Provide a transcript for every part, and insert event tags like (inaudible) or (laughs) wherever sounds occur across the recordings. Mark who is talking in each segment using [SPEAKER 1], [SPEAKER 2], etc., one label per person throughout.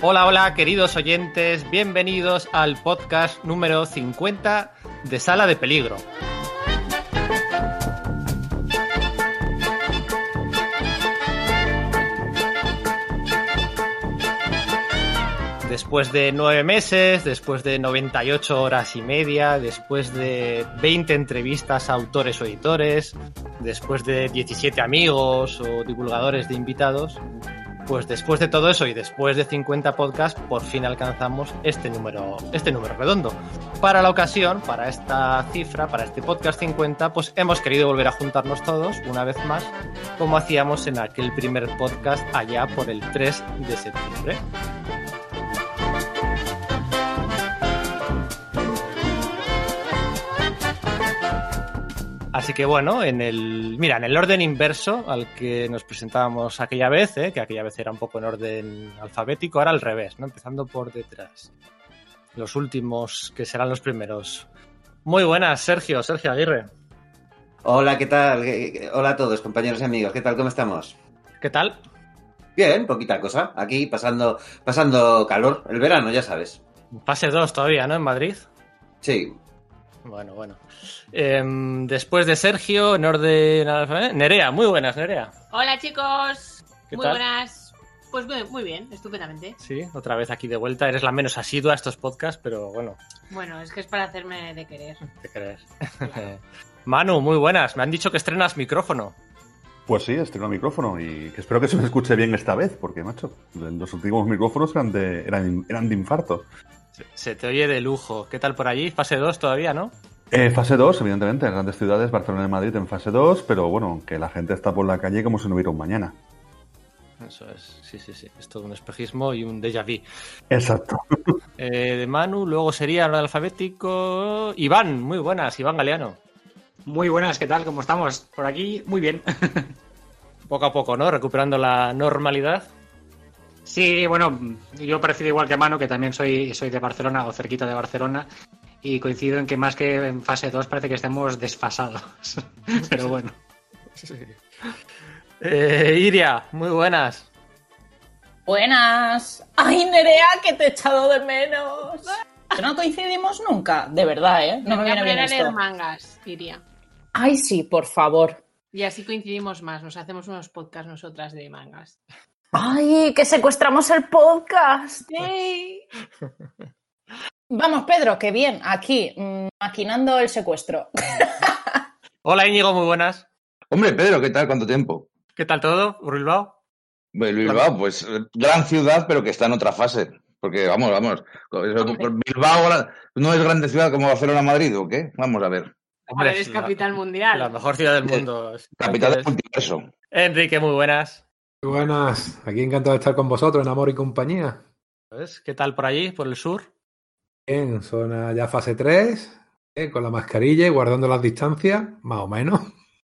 [SPEAKER 1] Hola, hola, queridos oyentes, bienvenidos al podcast número 50 de Sala de Peligro. Después de nueve meses, después de 98 horas y media, después de 20 entrevistas a autores o editores, después de 17 amigos o divulgadores de invitados, pues después de todo eso y después de 50 podcasts, por fin alcanzamos este número, este número redondo. Para la ocasión, para esta cifra, para este podcast 50, pues hemos querido volver a juntarnos todos una vez más, como hacíamos en aquel primer podcast allá por el 3 de septiembre. Así que bueno, en el. Mira, en el orden inverso al que nos presentábamos aquella vez, ¿eh? que aquella vez era un poco en orden alfabético, ahora al revés, ¿no? Empezando por detrás. Los últimos, que serán los primeros. Muy buenas, Sergio, Sergio Aguirre.
[SPEAKER 2] Hola, ¿qué tal? Hola a todos, compañeros y amigos. ¿Qué tal? ¿Cómo estamos?
[SPEAKER 1] ¿Qué tal?
[SPEAKER 2] Bien, poquita cosa. Aquí pasando, pasando calor. El verano, ya sabes.
[SPEAKER 1] Fase 2 todavía, ¿no? En Madrid.
[SPEAKER 2] Sí.
[SPEAKER 1] Bueno, bueno. Eh, después de Sergio, en orden. ¿eh? Nerea, muy buenas, Nerea.
[SPEAKER 3] Hola chicos.
[SPEAKER 1] ¿Qué
[SPEAKER 3] muy
[SPEAKER 1] tal?
[SPEAKER 3] buenas. Pues muy, muy bien, estupendamente.
[SPEAKER 1] Sí, otra vez aquí de vuelta. Eres la menos asidua a estos podcasts, pero bueno,
[SPEAKER 3] Bueno, es que es para hacerme de querer. (laughs)
[SPEAKER 1] ¿qué crees? (laughs) Manu, muy buenas. Me han dicho que estrenas micrófono.
[SPEAKER 4] Pues sí, estreno micrófono y que espero que se me escuche bien esta vez, porque, macho, los últimos micrófonos eran de, eran, eran de infarto.
[SPEAKER 1] Se- te oye de lujo. ¿Qué tal por allí? Fase 2 todavía, ¿no?
[SPEAKER 4] Eh, fase 2, evidentemente, en grandes ciudades, Barcelona y Madrid en fase 2, pero bueno, que la gente está por la calle como si no hubiera un mañana.
[SPEAKER 1] Eso es, sí, sí, sí. Es todo un espejismo y un déjà vu.
[SPEAKER 4] Exacto. (laughs)
[SPEAKER 1] Eh, de Manu, luego sería el alfabético. Iván, muy buenas, Iván Galeano.
[SPEAKER 5] Muy buenas, ¿qué tal? ¿Cómo estamos? Por aquí, muy bien. (laughs)
[SPEAKER 1] Poco a poco, ¿no? Recuperando la normalidad.
[SPEAKER 5] Sí, bueno, yo parecido igual que Mano, que también soy, soy de Barcelona o cerquita de Barcelona, y coincido en que más que en fase 2 parece que estemos desfasados. (laughs) Pero bueno.
[SPEAKER 1] Eh, Iria, muy buenas.
[SPEAKER 6] Buenas. Ay, Nerea, que te he echado de menos. Que no coincidimos nunca, de verdad, ¿eh? No me
[SPEAKER 3] a
[SPEAKER 6] viene bien
[SPEAKER 3] a leer
[SPEAKER 6] esto.
[SPEAKER 3] mangas, diría.
[SPEAKER 6] Ay, sí, por favor.
[SPEAKER 3] Y así coincidimos más. Nos hacemos unos podcasts nosotras de mangas.
[SPEAKER 6] Ay, que secuestramos el podcast.
[SPEAKER 3] ¡Yay! (laughs)
[SPEAKER 6] Vamos, Pedro, que bien, aquí, mm, maquinando el secuestro. (laughs)
[SPEAKER 1] Hola Íñigo, muy buenas.
[SPEAKER 7] Hombre, Pedro, ¿qué tal? ¿Cuánto tiempo?
[SPEAKER 1] ¿Qué tal todo? ¿Por Bilbao?
[SPEAKER 7] Bilbao, pues gran ciudad, pero que está en otra fase. Porque, vamos, vamos. Bilbao gra- no es grande ciudad como Barcelona Madrid, ¿o qué? Vamos a ver.
[SPEAKER 3] Hombre,
[SPEAKER 1] es
[SPEAKER 3] capital mundial.
[SPEAKER 1] La mejor ciudad del mundo.
[SPEAKER 7] Capital del multiverso.
[SPEAKER 1] Enrique, muy buenas.
[SPEAKER 8] Buenas, aquí encantado de estar con vosotros en Amor y Compañía.
[SPEAKER 1] ¿Ves? ¿Qué tal por allí, por el sur?
[SPEAKER 8] Bien, zona ya fase 3, eh, con la mascarilla y guardando las distancias, más o menos.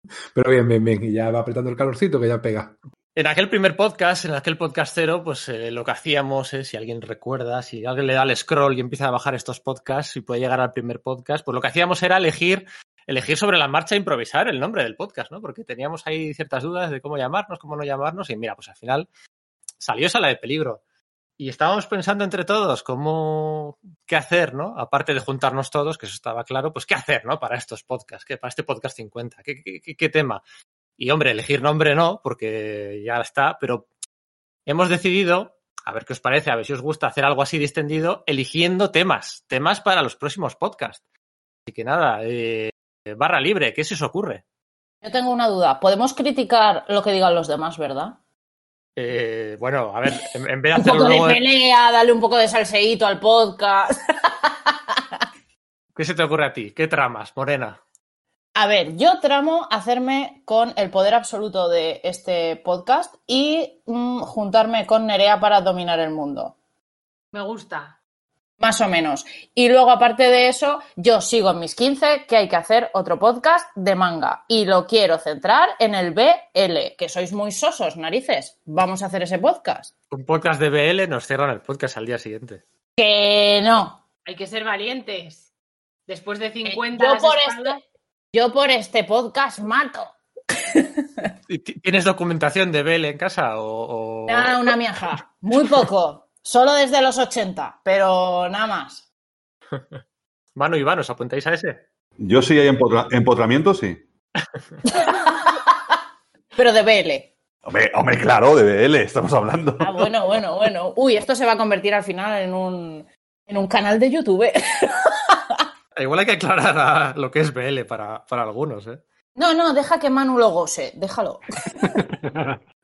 [SPEAKER 8] (laughs) Pero bien, bien, bien, y ya va apretando el calorcito que ya pega.
[SPEAKER 1] En aquel primer podcast, en aquel podcast cero, pues eh, lo que hacíamos es, si alguien recuerda, si alguien le da al scroll y empieza a bajar estos podcasts y puede llegar al primer podcast, pues lo que hacíamos era elegir, elegir sobre la marcha, improvisar el nombre del podcast, ¿no? Porque teníamos ahí ciertas dudas de cómo llamarnos, cómo no llamarnos, y mira, pues al final salió Sala de Peligro. Y estábamos pensando entre todos cómo, qué hacer, ¿no? Aparte de juntarnos todos, que eso estaba claro, pues qué hacer, ¿no? Para estos podcasts, que para este podcast 50, ¿qué, qué, qué- qué tema? Y hombre, elegir nombre no, porque ya está, pero hemos decidido, a ver qué os parece, a ver si os gusta hacer algo así distendido, eligiendo temas, temas para los próximos podcasts. Así que nada, eh, barra libre, ¿qué se os ocurre?
[SPEAKER 6] Yo tengo una duda. Podemos criticar lo que digan los demás, ¿verdad?
[SPEAKER 1] Eh, bueno, a ver, en, en vez de (laughs)
[SPEAKER 6] Un
[SPEAKER 1] hacerlo
[SPEAKER 6] poco de pelea, darle un poco de salseíto al podcast. (laughs)
[SPEAKER 1] ¿qué se te ocurre a ti? ¿Qué tramas, Morena?
[SPEAKER 6] A ver, yo tramo hacerme con el poder absoluto de este podcast y mm, juntarme con Nerea para dominar el mundo.
[SPEAKER 3] Me gusta.
[SPEAKER 6] Más o menos. Y luego, aparte de eso, yo sigo en mis 15 que hay que hacer otro podcast de manga. Y lo quiero centrar en el BL, que sois muy sosos, narices. Vamos a hacer ese podcast.
[SPEAKER 1] Un podcast de BL nos cierran el podcast al día siguiente.
[SPEAKER 6] Que no.
[SPEAKER 3] Hay que ser valientes. Después de
[SPEAKER 6] Eh,
[SPEAKER 3] 50
[SPEAKER 6] Yo por,
[SPEAKER 3] espaldas-
[SPEAKER 6] este, yo por este podcast mato. (laughs)
[SPEAKER 1] ¿Y ti- ¿Tienes documentación de BL en casa o...?
[SPEAKER 6] una miaja. Muy poco. Solo desde los 80, pero nada más. (laughs)
[SPEAKER 1] Manu y Iván, ¿os apuntáis a ese?
[SPEAKER 4] Yo sí hay empotra- empotramiento, sí. (laughs)
[SPEAKER 6] Pero de BL.
[SPEAKER 4] Hombre, hombre, claro, de BL estamos hablando.
[SPEAKER 6] Ah, bueno, bueno, bueno. Uy, esto se va a convertir al final en un, en un canal de YouTube. (laughs)
[SPEAKER 1] Igual hay que aclarar a lo que es BL para, para algunos, ¿eh?
[SPEAKER 6] No, no, deja que Manu lo goce, déjalo.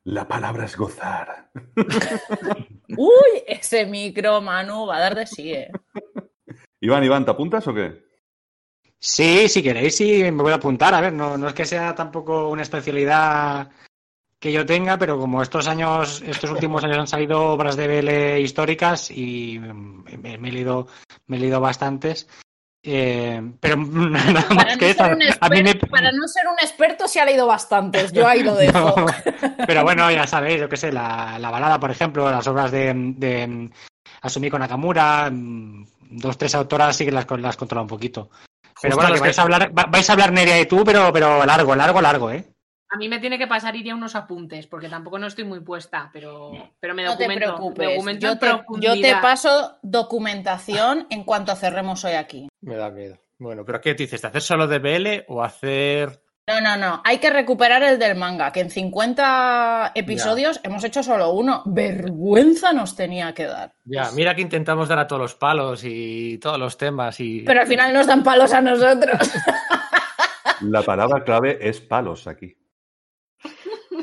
[SPEAKER 4] La palabra es gozar. (laughs)
[SPEAKER 6] Uy, ese micro, Manu, va a dar de sí, eh.
[SPEAKER 4] Iván, Iván, ¿te apuntas o qué?
[SPEAKER 5] Sí, si queréis, sí, me voy a apuntar. A ver, no, no es que sea tampoco una especialidad que yo tenga, pero como estos años, estos últimos años han salido obras de BL históricas y me, me he leído, me he leído bastantes. Eh, pero (laughs) nada
[SPEAKER 6] Para
[SPEAKER 5] más
[SPEAKER 6] no,
[SPEAKER 5] que eso. me,
[SPEAKER 6] para no ser un experto se ha leído bastantes, yo ahí lo (laughs) dejo.
[SPEAKER 5] No, (laughs) pero bueno, ya sabéis, yo qué sé, la, la balada, por ejemplo, las obras de, de Asumiko Nakamura, mm, dos, tres autoras sí que las, las controla un poquito. Pero
[SPEAKER 1] Justo
[SPEAKER 5] bueno, que vais
[SPEAKER 1] que-
[SPEAKER 5] a hablar, va- vais a hablar Nerea y tú, pero, pero largo, largo, largo, ¿eh?
[SPEAKER 3] A mí me tiene que pasar iría unos apuntes, porque tampoco no estoy muy puesta, pero, pero me
[SPEAKER 6] No te
[SPEAKER 3] documento.
[SPEAKER 6] preocupes,
[SPEAKER 3] documento
[SPEAKER 6] yo te, yo te
[SPEAKER 3] profundidad.
[SPEAKER 6] paso documentación en cuanto cerremos hoy aquí.
[SPEAKER 1] Me da miedo. Bueno, pero ¿qué dices? ¿De hacer solo de BL o hacer
[SPEAKER 6] No, no, no, hay que recuperar el del manga, que en 50 episodios hemos hecho solo uno. Vergüenza nos tenía que dar.
[SPEAKER 1] Ya, mira que intentamos dar a todos los palos y todos los temas y...
[SPEAKER 6] Pero al final nos dan palos a nosotros. (laughs)
[SPEAKER 4] La palabra clave es palos aquí.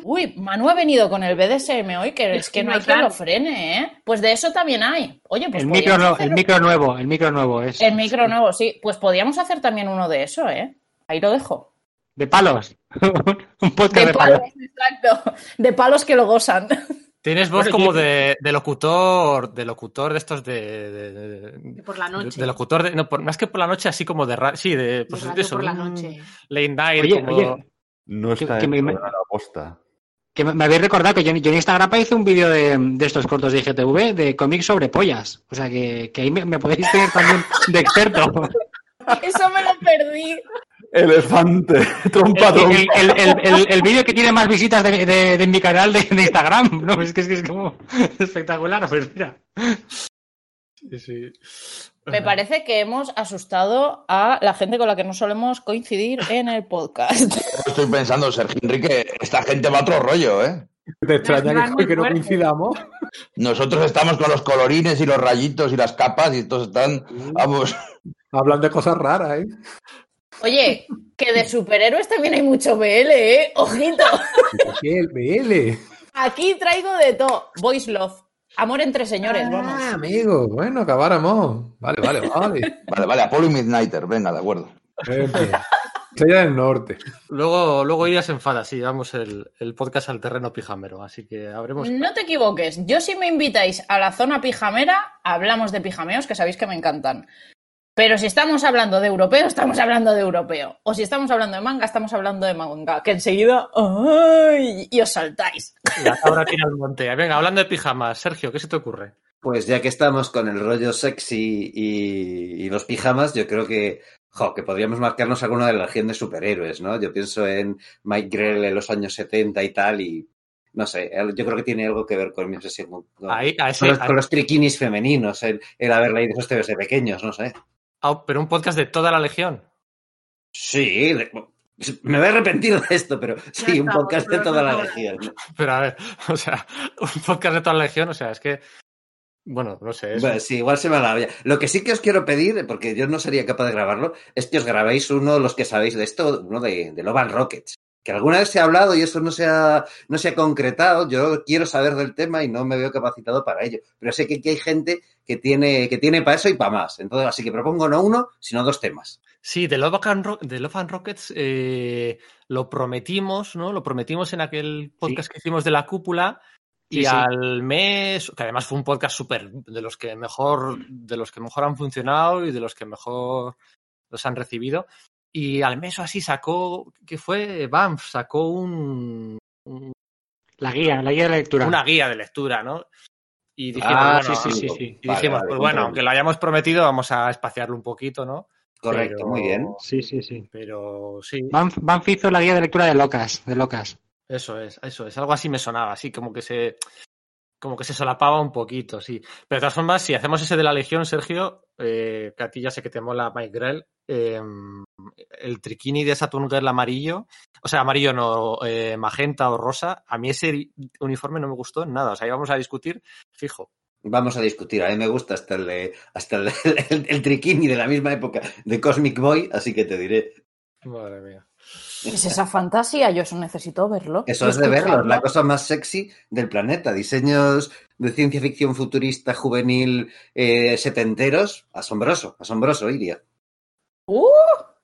[SPEAKER 6] Uy, Manu ha venido con el BDSM hoy, que es que no hay quien lo frene, ¿eh? Pues de eso también hay. Oye, pues
[SPEAKER 5] el, micro no- el micro nuevo, el micro nuevo es.
[SPEAKER 6] El micro nuevo, sí. Pues podíamos hacer también uno de eso, ¿eh? Ahí lo dejo.
[SPEAKER 5] De palos. (laughs) Un podcast
[SPEAKER 6] De
[SPEAKER 5] de, palos.
[SPEAKER 6] palos, exacto. De palos que lo gozan.
[SPEAKER 1] Tienes voz como de, de locutor, de locutor de estos de... de- de-
[SPEAKER 3] De por la noche.
[SPEAKER 1] De, de locutor, de, no, por- más que por la noche, así como de... ra- Sí, de... Pues,
[SPEAKER 3] radio
[SPEAKER 1] de eso,
[SPEAKER 3] por la
[SPEAKER 1] un
[SPEAKER 3] noche.
[SPEAKER 1] Late night,
[SPEAKER 5] Oye,
[SPEAKER 1] como...
[SPEAKER 5] oye,
[SPEAKER 4] No
[SPEAKER 5] Que-
[SPEAKER 4] está
[SPEAKER 5] que me-
[SPEAKER 4] la posta.
[SPEAKER 5] Que me, me habéis recordado que yo, yo en Instagram hice un vídeo de, de estos cortos de IGTV de cómics sobre pollas. O sea que, que ahí me, me podéis tener también de experto.
[SPEAKER 6] Eso me lo perdí.
[SPEAKER 4] Elefante, (laughs) trompa,
[SPEAKER 5] El,
[SPEAKER 4] trompa.
[SPEAKER 5] el, el, el- el vídeo que tiene más visitas de, de- de mi canal de, de Instagram. No, es que es, que es como espectacular. Pues mira.
[SPEAKER 1] Sí, sí.
[SPEAKER 6] Me parece que hemos asustado a la gente con la que no solemos coincidir en el podcast. (laughs)
[SPEAKER 7] Estoy pensando, Sergio Enrique, esta gente va a otro rollo, ¿eh?
[SPEAKER 8] ¿Te extraña que, no coincidamos?
[SPEAKER 7] Nosotros estamos con los colorines y los rayitos y las capas y estos están, vamos,
[SPEAKER 8] Hablan de cosas raras, ¿eh?
[SPEAKER 6] Oye, que de superhéroes también hay mucho BL, ¿eh? Ojito. (laughs)
[SPEAKER 8] ¿Qué? El BL.
[SPEAKER 6] Aquí traigo de todo. Voice Love. Amor entre señores, vamos.
[SPEAKER 8] Ah, amigo. Bueno, acabáramos. Vale, vale, (laughs) vale.
[SPEAKER 7] vale, vale, Apolo y Midnighter, venga, de acuerdo.
[SPEAKER 8] Estrella del norte.
[SPEAKER 1] Luego, luego Iria se enfada si llevamos el, el podcast al terreno pijamero, así que habremos...
[SPEAKER 6] No te equivoques. Yo si me invitáis a la zona pijamera, hablamos de pijameos, que sabéis que me encantan. Pero si estamos hablando de europeo, estamos hablando de europeo. O si estamos hablando de manga, estamos hablando de manga. Que enseguida... ¡ay! Y os saltáis.
[SPEAKER 1] La cabra tira al monte. Venga, hablando de pijamas, Sergio, ¿qué se te ocurre?
[SPEAKER 2] Pues ya que estamos con el rollo sexy y, y los pijamas, yo creo que, jo, que podríamos marcarnos alguna de la legión de superhéroes, ¿no? Yo pienso en Mike Grell en los años 70 y tal, y no sé, el- yo creo que tiene algo que ver con mi obsesión con,
[SPEAKER 1] Ahí,
[SPEAKER 2] los, con los triquinis femeninos, el, el haber leído esos TVs de pequeños, no sé.
[SPEAKER 1] Ah, pero un podcast de toda la legión.
[SPEAKER 2] Sí, de- me voy a arrepentir de esto, pero sí, un podcast de toda la legión.
[SPEAKER 1] Pero a ver, (laughs) o sea, un podcast de toda la legión, o sea, es que... Bueno, no sé. es-
[SPEAKER 2] Bueno, sí, igual se me la olla. Lo que sí que os quiero pedir, porque yo no sería capaz de grabarlo, es que os grabéis uno, los que sabéis de esto, uno de, de Love and Rockets. Que alguna vez se ha hablado y eso no se ha, no se ha concretado. Yo quiero saber del tema y no me veo capacitado para ello. Pero sé que aquí hay gente que tiene, que tiene para eso y para más. Entonces, así que propongo no uno, sino dos temas.
[SPEAKER 1] Sí, de Love and, Ro- de Love and Rockets eh, lo prometimos, ¿no? Lo prometimos en aquel podcast que hicimos de la cúpula y
[SPEAKER 5] Sí, sí.
[SPEAKER 1] al mes, que además fue un podcast súper de los que mejor, de los que mejor han funcionado y de los que mejor los han recibido. Y al mes o así sacó, ¿qué fue? Banff sacó un, un-
[SPEAKER 5] La guía, la guía de lectura.
[SPEAKER 1] una guía de lectura, ¿no? Y dijimos,
[SPEAKER 2] Ah,
[SPEAKER 1] bueno,
[SPEAKER 5] sí, sí, sí,
[SPEAKER 1] y
[SPEAKER 2] Vale,
[SPEAKER 1] dijimos,
[SPEAKER 2] vale,
[SPEAKER 1] pues bueno, aunque lo hayamos prometido, vamos a espaciarlo un poquito, ¿no?
[SPEAKER 2] Correcto,
[SPEAKER 1] Pero-
[SPEAKER 2] muy bien.
[SPEAKER 5] Sí, sí, sí.
[SPEAKER 1] Pero sí.
[SPEAKER 5] Banff, Banff hizo la guía de lectura de locas, de locas.
[SPEAKER 1] Eso es, eso es. Algo así me sonaba, así como que se. Como que se solapaba un poquito, sí. Pero de todas formas, si hacemos ese de la Legión, Sergio, eh, que a ti ya sé que te mola Mike Grell, eh, el triquini de Saturn Girl amarillo, o sea, amarillo no, eh, magenta o rosa, a mí ese uniforme no me gustó en nada. O sea, íbamos a discutir, fijo.
[SPEAKER 2] Vamos a discutir. A mí me gusta hasta el, hasta el, (laughs) el, el triquini de la misma época de Cosmic Boy, así que te diré.
[SPEAKER 1] Madre mía.
[SPEAKER 6] ¿Qué es esa fantasía? Yo eso necesito verlo.
[SPEAKER 2] Eso es de verlo, la cosa más sexy del planeta. Diseños de ciencia ficción futurista, juvenil, eh, setenteros. Asombroso, asombroso, Iria.
[SPEAKER 6] Uh,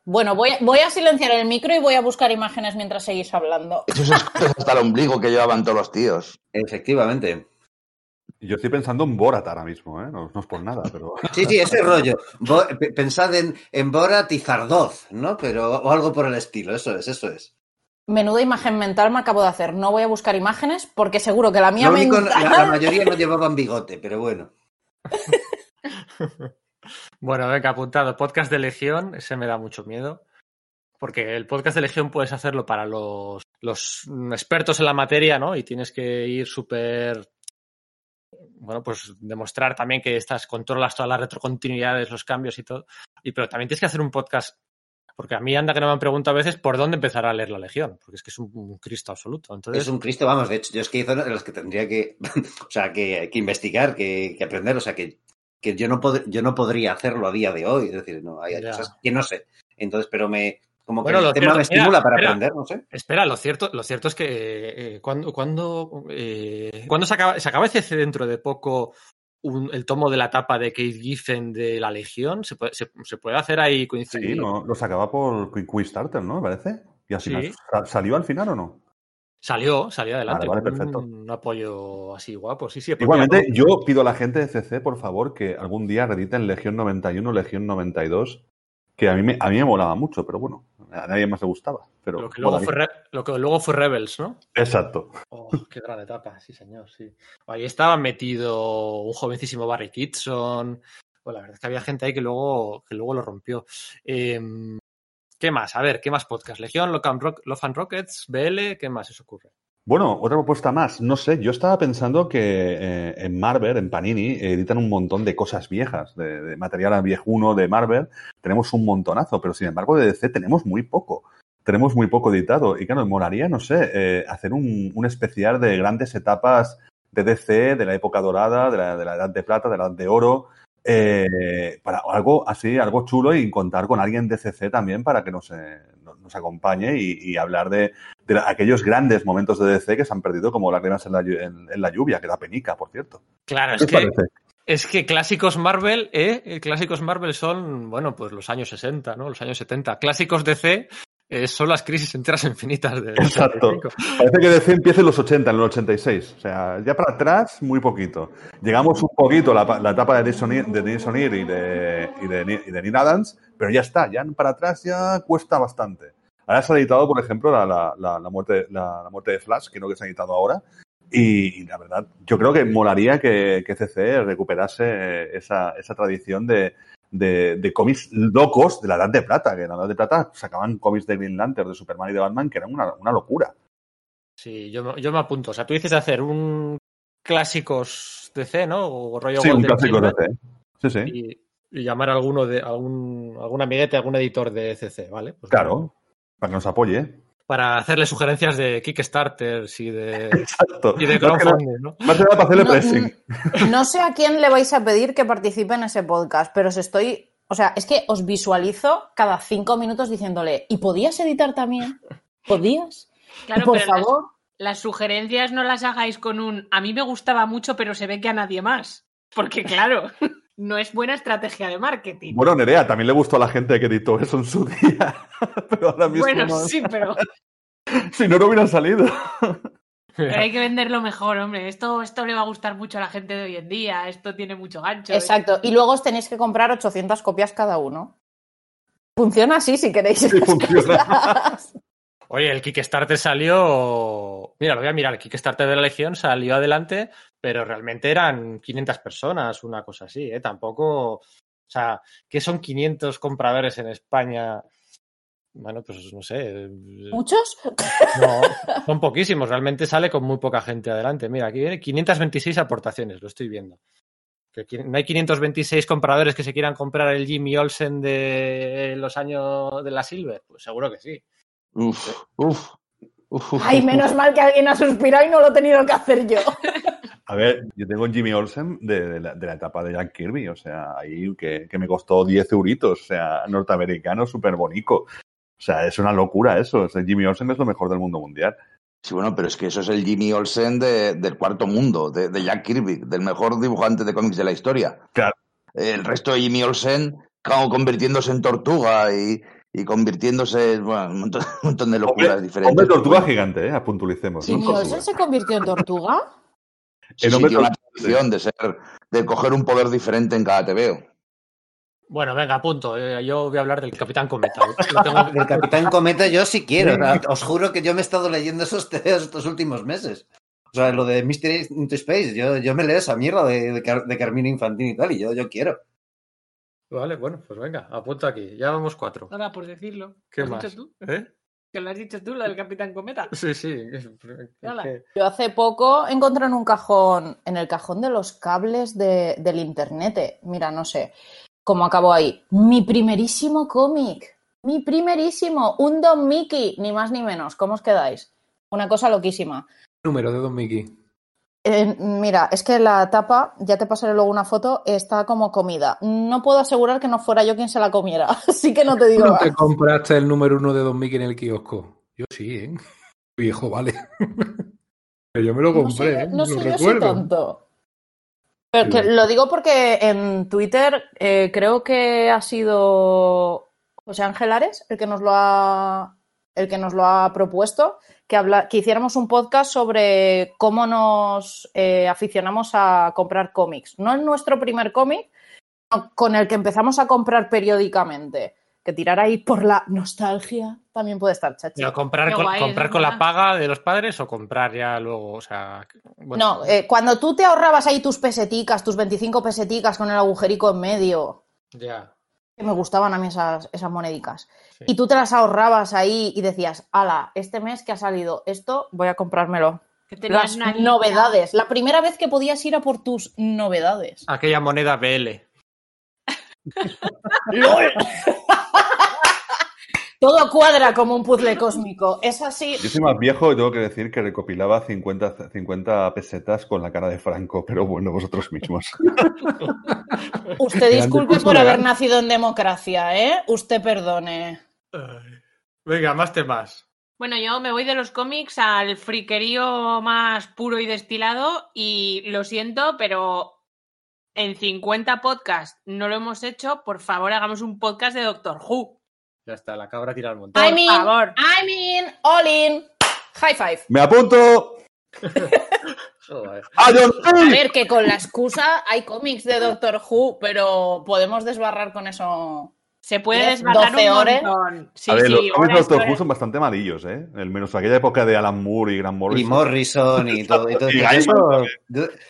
[SPEAKER 6] bueno, voy a, voy a silenciar el micro y voy a buscar imágenes mientras seguís hablando.
[SPEAKER 7] Eso es hasta el ombligo que llevaban todos los tíos.
[SPEAKER 2] Efectivamente.
[SPEAKER 4] Yo estoy pensando en Borat ahora mismo, ¿eh? No, no es por nada, pero. (laughs)
[SPEAKER 2] Sí, sí, ese (laughs) rollo. Bo pensad en, en Borat y Zardoz, ¿no? Pero, o algo por el estilo, eso es, eso es.
[SPEAKER 6] Menuda imagen mental me acabo de hacer. No voy a buscar imágenes porque seguro que la mía
[SPEAKER 2] Lo único,
[SPEAKER 6] mental...
[SPEAKER 2] la, la mayoría no llevaban bigote, pero bueno. (laughs)
[SPEAKER 1] Bueno, venga, apuntado. Podcast de Legión, ese me da mucho miedo. Porque el podcast de Legión puedes hacerlo para los, los expertos en la materia, ¿no? Y tienes que ir súper. Bueno, pues demostrar también que estás, controlas todas las retrocontinuidades, los cambios y todo. Y pero también tienes que hacer un podcast. Porque a mí anda que no me han preguntado a veces por dónde empezar a leer la Legión, porque es que es un, un Cristo absoluto. Entonces,
[SPEAKER 2] Es un Cristo, vamos, de hecho, yo es que hizo de los que tendría que, (laughs) o sea, que, que investigar, que, que aprender, o sea, que, que yo, no pod yo no podría hacerlo a día de hoy, es decir, no, hay, hay
[SPEAKER 1] Ya.
[SPEAKER 2] cosas que no sé. Entonces, pero me, como que el tema
[SPEAKER 1] cierto-
[SPEAKER 2] me estimula
[SPEAKER 1] mira,
[SPEAKER 2] para
[SPEAKER 1] espera.
[SPEAKER 2] aprender, no sé.
[SPEAKER 1] Espera, lo cierto, lo cierto es que eh, cuando, cuando, eh, cuando se acaba, se acaba CC dentro de poco un- el tomo de la tapa de Kate Giffen de la Legión, se puede, se, se puede hacer ahí coincidir.
[SPEAKER 4] Sí, no, lo sacaba por Quick Quick Starter, ¿no? Me parece. Y al
[SPEAKER 1] Sí.
[SPEAKER 4] final, sa- ¿salió al final o no?
[SPEAKER 1] Salió, salió adelante.
[SPEAKER 4] Vale, perfecto.
[SPEAKER 1] Un apoyo así guapo, sí, sí.
[SPEAKER 4] Igualmente, yo pido a la gente de CC, por favor, que algún día rediten Legión 91, Legión 92, que a mí me, a mí me molaba mucho, pero bueno, a nadie más le gustaba. Pero
[SPEAKER 1] lo, que luego fue, Re- lo que luego fue Rebels, ¿no?
[SPEAKER 4] Exacto.
[SPEAKER 1] Oh, qué gran etapa, sí, señor, sí. Ahí estaba metido un jovencísimo Barry Kitson. Pues la verdad es que había gente ahí que luego, que luego lo rompió. Eh, ¿Qué más? A ver, ¿qué más podcast? Legión, Love and, Rock- Love and Rockets, BL, ¿qué más se ocurre?
[SPEAKER 4] Bueno, otra propuesta más. No sé, yo estaba pensando que eh, en Marvel, en Panini, editan un montón de cosas viejas, de, de material viejuno de Marvel. Tenemos un montonazo, pero sin embargo de DC tenemos muy poco. Tenemos muy poco editado. Y claro, me molaría, no sé, eh, hacer un, un especial de grandes etapas de DC, de la época dorada, de la, de la edad de plata, de la edad de oro. Eh, para algo así, algo chulo y contar con alguien de CC también para que nos, eh, nos, acompañe y, y hablar de, de aquellos grandes momentos de DC que se han perdido como lágrimas en la, en, en la lluvia, que da penica, por cierto.
[SPEAKER 1] Claro,
[SPEAKER 4] ¿Qué
[SPEAKER 1] es que,
[SPEAKER 4] parece?
[SPEAKER 1] es que clásicos Marvel, ¿eh? Eh, Clásicos Marvel son, bueno, pues los años 60, ¿no? Los años 70. Clásicos DC eh, son las crisis enteras (laughs) infinitas de
[SPEAKER 4] Exacto.
[SPEAKER 1] 85.
[SPEAKER 4] Parece que DC empieza en los 80, en el 86. O sea, ya para atrás, muy poquito. Llegamos un poquito a la, la etapa de O'Neill de, y, de, y, de, y de Neil Adams, pero ya está, ya para atrás ya cuesta bastante. Ahora se ha editado, por ejemplo, la, la, la, muerte, la, la muerte de Flash, que no que se ha editado ahora. Y, y la verdad, yo creo que molaría que, que CC recuperase esa, esa tradición de, de, de cómics locos de la Edad de Plata, que en la Edad de Plata sacaban cómics de Green Lantern, de Superman y de Batman, que eran una, una locura.
[SPEAKER 1] Sí, yo, me- yo me apunto. O sea, tú dices de hacer un clásicos DC, ¿no? O rollo
[SPEAKER 4] Sí, un clásico DC. Sí, sí.
[SPEAKER 1] y, y llamar a alguno de algún, algún amiguete, algún editor de CC, ¿vale? Pues
[SPEAKER 4] Claro, para que nos apoye.
[SPEAKER 1] Para hacerle sugerencias de Kickstarters y de, (laughs)
[SPEAKER 4] Exacto.
[SPEAKER 1] y de crowdfunding, ¿no?
[SPEAKER 4] más que nada para hacerle
[SPEAKER 6] No,
[SPEAKER 4] pressing. (laughs)
[SPEAKER 6] No sé a quién le vais a pedir que participe en ese podcast, pero os estoy. O sea, es que os visualizo cada cinco minutos diciéndole, ¿y podías editar también? ¿Podías?
[SPEAKER 3] Claro,
[SPEAKER 6] Por
[SPEAKER 3] pero las-
[SPEAKER 6] favor.
[SPEAKER 3] Las, sugerencias no las hagáis con un a mí me gustaba mucho, pero se ve que a nadie más. Porque, claro, (laughs) no es buena estrategia de marketing.
[SPEAKER 4] Bueno, Nerea, también le gustó a la gente que editó eso en su (laughs) día. Pero ahora mismo
[SPEAKER 3] Bueno,
[SPEAKER 4] no.
[SPEAKER 3] sí, pero, (laughs)
[SPEAKER 4] si no, no hubieran salido.
[SPEAKER 3] pero hay que venderlo mejor, hombre. Esto, esto le va a gustar mucho a la gente de hoy en día. Esto tiene mucho gancho.
[SPEAKER 6] Exacto. Y luego os tenéis que comprar 800 copias cada uno. Funciona así si queréis.
[SPEAKER 4] Sí, funciona. (laughs)
[SPEAKER 1] Oye, el Kickstarter salió. Mira, lo voy a mirar. El Kickstarter de la Legión salió adelante, pero realmente eran 500 personas, una cosa así, ¿eh? Tampoco. O sea, ¿qué son 500 compradores en España? Bueno, pues no sé.
[SPEAKER 6] ¿Muchos?
[SPEAKER 1] No, (laughs) Son poquísimos, realmente sale con muy poca gente adelante. Mira, aquí viene 526 aportaciones, lo estoy viendo. Que no hay 526 compradores que se quieran comprar el Jimmy Olsen de los años de la Silver. Pues seguro que sí.
[SPEAKER 7] Uf, uf. uf, uf,
[SPEAKER 6] Ay, menos
[SPEAKER 7] uf.
[SPEAKER 6] mal que alguien ha suspirado y no lo he tenido que hacer yo. (laughs)
[SPEAKER 4] A ver, yo tengo Jimmy Olsen de, de la, de la etapa de Jack Kirby, o sea, ahí que, que me costó 10 euritos, o sea, norteamericano, súper bonito. O sea, es una locura eso. Jimmy Olsen es lo mejor del mundo mundial.
[SPEAKER 7] Sí, bueno, pero es que eso es el Jimmy Olsen de- del cuarto mundo, de, de Jack Kirby, del mejor dibujante de cómics de la historia.
[SPEAKER 4] Claro.
[SPEAKER 7] El resto de Jimmy Olsen como convirtiéndose en tortuga y, y convirtiéndose en bueno, un, montón, un montón de locuras
[SPEAKER 4] Hombre,
[SPEAKER 7] diferentes.
[SPEAKER 4] hombre tortuga gigante, ¿eh? Apuntulicemos. ¿no?
[SPEAKER 6] ¿Jimmy Olsen se convirtió en tortuga?
[SPEAKER 7] Sí,
[SPEAKER 4] El
[SPEAKER 7] sí, tiene una tradición de ser, de coger un poder diferente en cada TVO.
[SPEAKER 1] Bueno, venga, apunto. Eh, yo voy a hablar del Capitán Cometa. Tengo- (laughs)
[SPEAKER 2] Del Capitán Cometa yo sí quiero. os juro que yo me he estado leyendo esos teos estos últimos meses. O sea, lo de Mystery into Space, yo, yo me leo esa mierda de, de, Car- de Carmina Infantil y tal, y yo, yo quiero.
[SPEAKER 1] Vale, bueno, pues venga, apunto aquí. Ya vamos cuatro.
[SPEAKER 3] Ahora, por decirlo.
[SPEAKER 1] ¿Qué
[SPEAKER 3] ¿Lo has
[SPEAKER 1] más?
[SPEAKER 3] tú?
[SPEAKER 1] ¿Eh?
[SPEAKER 3] Que lo has dicho tú, lo del Capitán Cometa.
[SPEAKER 1] Sí, sí.
[SPEAKER 6] Yo hace poco encontré en un cajón, en el cajón de los cables de- del internet, eh, mira, no sé cómo acabó ahí, mi primerísimo cómic, mi primerísimo, un Don Mickey, ni más ni menos, ¿cómo os quedáis? Una cosa loquísima.
[SPEAKER 8] Número de Don Mickey.
[SPEAKER 6] Eh, mira, es que la tapa, ya te pasaré luego una foto, está como comida. No puedo asegurar que no fuera yo quien se la comiera, (laughs) así que no te
[SPEAKER 8] ¿Tú
[SPEAKER 6] digo
[SPEAKER 8] no
[SPEAKER 6] más.
[SPEAKER 8] te compraste el número uno de Don Mickey en el kiosco? Yo sí, ¿eh? (laughs) Viejo, vale. (laughs) Pero yo me lo
[SPEAKER 6] No
[SPEAKER 8] compré,
[SPEAKER 6] soy,
[SPEAKER 8] ¿eh?
[SPEAKER 6] no
[SPEAKER 8] lo
[SPEAKER 6] soy yo
[SPEAKER 8] recuerdo.
[SPEAKER 6] tonto. Pero que lo digo porque en Twitter eh, creo que ha sido José Ángel Ares el que nos lo ha, el que nos lo ha propuesto, que, habla, que hiciéramos un podcast sobre cómo nos eh, aficionamos a comprar cómics. No es nuestro primer cómic, sino con el que empezamos a comprar periódicamente. Que tirar ahí por la nostalgia también puede estar, chachi.
[SPEAKER 1] Comprar con,
[SPEAKER 3] guay,
[SPEAKER 1] comprar con la paga de los padres o comprar ya luego, o sea, bueno,
[SPEAKER 6] No, eh, cuando tú te ahorrabas ahí tus peseticas, tus 25 peseticas con el agujerico en medio,
[SPEAKER 1] ya.
[SPEAKER 6] Que me gustaban a mí esas, esas monedicas,
[SPEAKER 1] Sí.
[SPEAKER 6] y tú te las ahorrabas ahí y decías, ala, este mes que ha salido esto, voy a comprármelo.
[SPEAKER 3] Que
[SPEAKER 6] Las novedades, la primera vez que podías ir a por tus novedades.
[SPEAKER 1] Aquella moneda BL.
[SPEAKER 6] ¡Lol! (laughs) (laughs) Todo cuadra como un puzzle cósmico. Es así.
[SPEAKER 4] Yo soy más viejo y tengo que decir que recopilaba 50, 50 pesetas con la cara de Franco, pero bueno, vosotros mismos. (laughs)
[SPEAKER 6] Usted disculpe por haber
[SPEAKER 8] legal.
[SPEAKER 6] nacido en democracia, ¿eh? Usted perdone.
[SPEAKER 1] Venga, más temas.
[SPEAKER 3] Bueno, yo me voy de los cómics al friquerío más puro y destilado y lo siento, pero en 50 podcasts no lo hemos hecho. Por favor, hagamos un podcast de Doctor Who.
[SPEAKER 1] Ya está, la cabra tira al montón.
[SPEAKER 6] I mean,
[SPEAKER 3] favor.
[SPEAKER 6] I mean, all in. High five.
[SPEAKER 4] ¡Me apunto! (laughs)
[SPEAKER 1] Joder.
[SPEAKER 4] ¡A
[SPEAKER 6] ver, que con la excusa hay cómics de Doctor Who, pero podemos desbarrar con eso.
[SPEAKER 3] Se puede
[SPEAKER 6] 12
[SPEAKER 3] un
[SPEAKER 6] horas.
[SPEAKER 3] montón. Sí,
[SPEAKER 4] a ver,
[SPEAKER 3] sí,
[SPEAKER 4] los cómics de Doctor son bastante amarillos, ¿eh? El menos aquella época de Alan Moore y Grant
[SPEAKER 2] Y
[SPEAKER 4] Morrison.
[SPEAKER 2] Morrison y todo. Y todo (laughs)
[SPEAKER 4] Y
[SPEAKER 2] eso,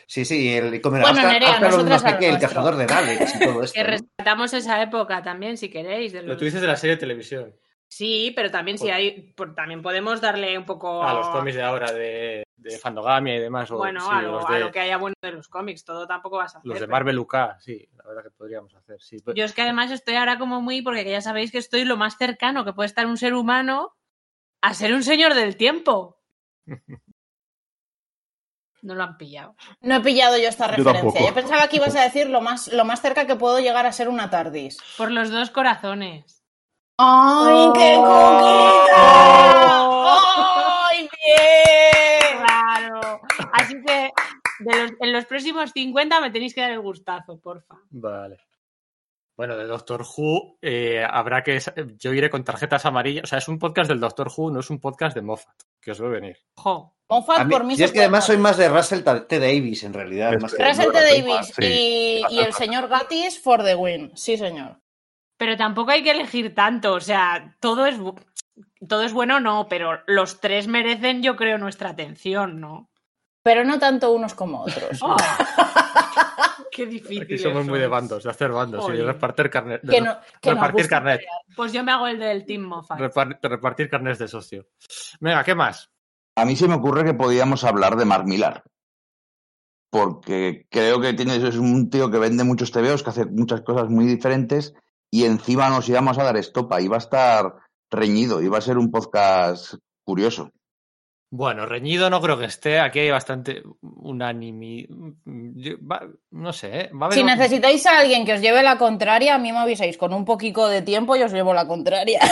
[SPEAKER 2] sí, sí, el, como
[SPEAKER 6] Bueno,
[SPEAKER 2] Oscar-
[SPEAKER 6] Nerea,
[SPEAKER 2] Oscar
[SPEAKER 6] nosotras
[SPEAKER 2] no sé
[SPEAKER 6] a lo
[SPEAKER 2] qué, el cazador de Daleks y todo esto.
[SPEAKER 3] Que
[SPEAKER 2] ¿no?
[SPEAKER 3] rescatamos esa época también, si queréis. de
[SPEAKER 1] Lo tú dices de la serie de televisión.
[SPEAKER 3] Sí, pero también si hay, por- también podemos darle un poco
[SPEAKER 1] A los cómics de ahora, de, de Fandogamia y demás. O,
[SPEAKER 3] bueno
[SPEAKER 1] sí,
[SPEAKER 3] a, lo, a que haya bueno de los cómics. Todo tampoco vas a hacer.
[SPEAKER 1] los de Marvel UK, sí, la verdad que podríamos hacer. Sí.
[SPEAKER 3] Yo es que además estoy ahora como muy, porque ya sabéis que estoy lo más cercano que puede estar un ser humano a ser un señor del tiempo. (laughs) No lo han pillado.
[SPEAKER 6] No he pillado yo esta
[SPEAKER 4] Yo
[SPEAKER 6] referencia.
[SPEAKER 4] tampoco.
[SPEAKER 6] Yo pensaba que ibas a decir lo más, lo más cerca que puedo llegar a ser una TARDIS.
[SPEAKER 3] Por los dos corazones.
[SPEAKER 6] ¡Ay, qué coquita! ¡Ay, bien!
[SPEAKER 3] Claro. Así que de los- en los próximos 50 me tenéis que dar el gustazo, porfa.
[SPEAKER 1] Vale. Bueno, de Doctor Who eh, habrá que... Yo iré con tarjetas amarillas. O sea, es un podcast del Doctor Who, no es un podcast de Moffat, que os ve venir.
[SPEAKER 3] Jo.
[SPEAKER 6] Moffat
[SPEAKER 2] A mí-
[SPEAKER 6] por mí se
[SPEAKER 2] es que además soy más de Russell T. Davis, en realidad. Más que
[SPEAKER 6] Russell T. Davis
[SPEAKER 4] Sí.
[SPEAKER 6] y, y el señor Gatis for the win. Sí, señor.
[SPEAKER 3] Pero tampoco hay que elegir tanto. O sea, todo es, todo es bueno, no, pero los tres merecen, yo creo, nuestra atención, ¿no?
[SPEAKER 6] Pero no tanto unos como otros.
[SPEAKER 3] Oh. (laughs) Qué difícil.
[SPEAKER 1] Aquí somos muy de bandos, de hacer bandos y de repartir carnet. de
[SPEAKER 6] que no, que
[SPEAKER 1] repartir carnet.
[SPEAKER 3] Pues yo me hago el del Team Moffat.
[SPEAKER 1] repar- de repartir carnets de socio. Venga, ¿qué más?
[SPEAKER 7] A mí se me ocurre que podíamos hablar de Mark Millar. Porque creo que tienes, es un tío que vende muchos TVOs, que hace muchas cosas muy diferentes, y encima nos íbamos a dar estopa. Iba a estar reñido, iba a ser un podcast curioso.
[SPEAKER 1] Bueno, reñido no creo que esté. Aquí hay bastante unánime. No sé, ¿eh? Va a haber
[SPEAKER 6] Si
[SPEAKER 1] un-
[SPEAKER 6] necesitáis a alguien que os lleve la contraria, a mí me avisáis con un poquito de tiempo y os llevo la contraria. (laughs)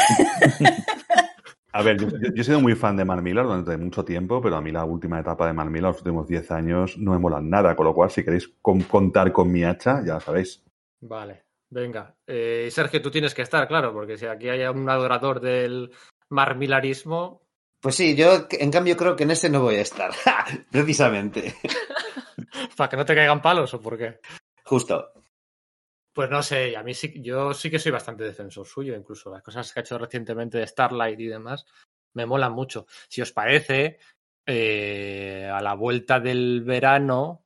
[SPEAKER 4] A ver, yo, yo- yo he sido muy fan de Mark Millar durante mucho tiempo, pero a mí la última etapa de Mark Millar, los últimos 10 años, no me molan nada. Con lo cual, si queréis con- contar con mi hacha, ya lo sabéis.
[SPEAKER 1] Vale, venga. Eh, Sergio, tú tienes que estar, claro, porque si aquí hay un adorador del marmilarismo.
[SPEAKER 2] Pues sí, yo en cambio creo que en ese no voy a estar. (laughs) Precisamente. (laughs)
[SPEAKER 1] ¿Para que no te caigan palos o por qué?
[SPEAKER 2] Justo.
[SPEAKER 1] Pues no sé, a mí sí, yo sí que soy bastante defensor suyo, incluso las cosas que ha hecho recientemente de Starlight y demás me molan mucho. Si os parece, eh, a la vuelta del verano,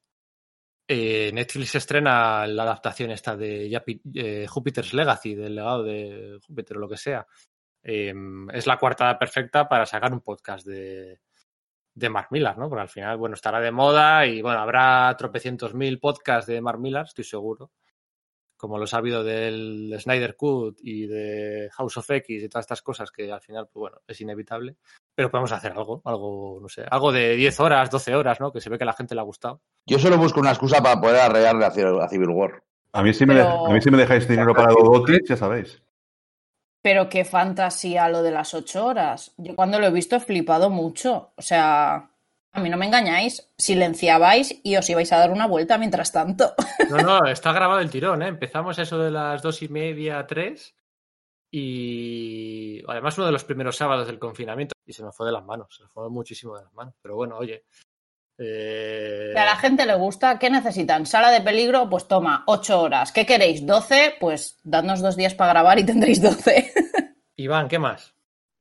[SPEAKER 1] eh, Netflix estrena la adaptación esta de Yapi- eh, Jupiter's Legacy, del legado de Júpiter o lo que sea. Eh, es la cuartada perfecta para sacar un podcast de, de Mark Millar, ¿no? Porque al final, bueno, estará de moda y bueno, habrá tropecientos mil podcasts de Mark Millar, estoy seguro como los ha habido del Snyder Cut y de House of X y todas estas cosas que al final, pues bueno, es inevitable. Pero podemos hacer algo, algo, no sé, algo de 10 horas, 12 horas, ¿no? Que se ve que a la gente le ha gustado.
[SPEAKER 7] Yo solo busco una excusa para poder arrearle a Civil War.
[SPEAKER 4] A mí, si me,
[SPEAKER 6] Pero-
[SPEAKER 4] a mí si me dejáis dinero para Dodotis, ya sabéis.
[SPEAKER 6] Pero qué fantasía lo de las ocho horas. Yo cuando lo he visto he flipado mucho. O sea, a mí no me engañáis. Silenciabais y os ibais a dar una vuelta mientras tanto. (laughs)
[SPEAKER 1] No, no, está (laughs) grabado el tirón, ¿eh? Empezamos eso de las dos y media, tres. Y además uno de los primeros sábados del confinamiento. Y se nos fue de las manos, se nos fue muchísimo de las manos. Pero bueno, oye. eh,
[SPEAKER 6] Que a la gente le gusta. ¿Qué necesitan? ¿Sala de peligro? Pues toma, ocho horas. ¿Qué queréis? ¿12? Pues dadnos dos días para grabar y tendréis doce. (laughs)
[SPEAKER 1] Iván, ¿qué más?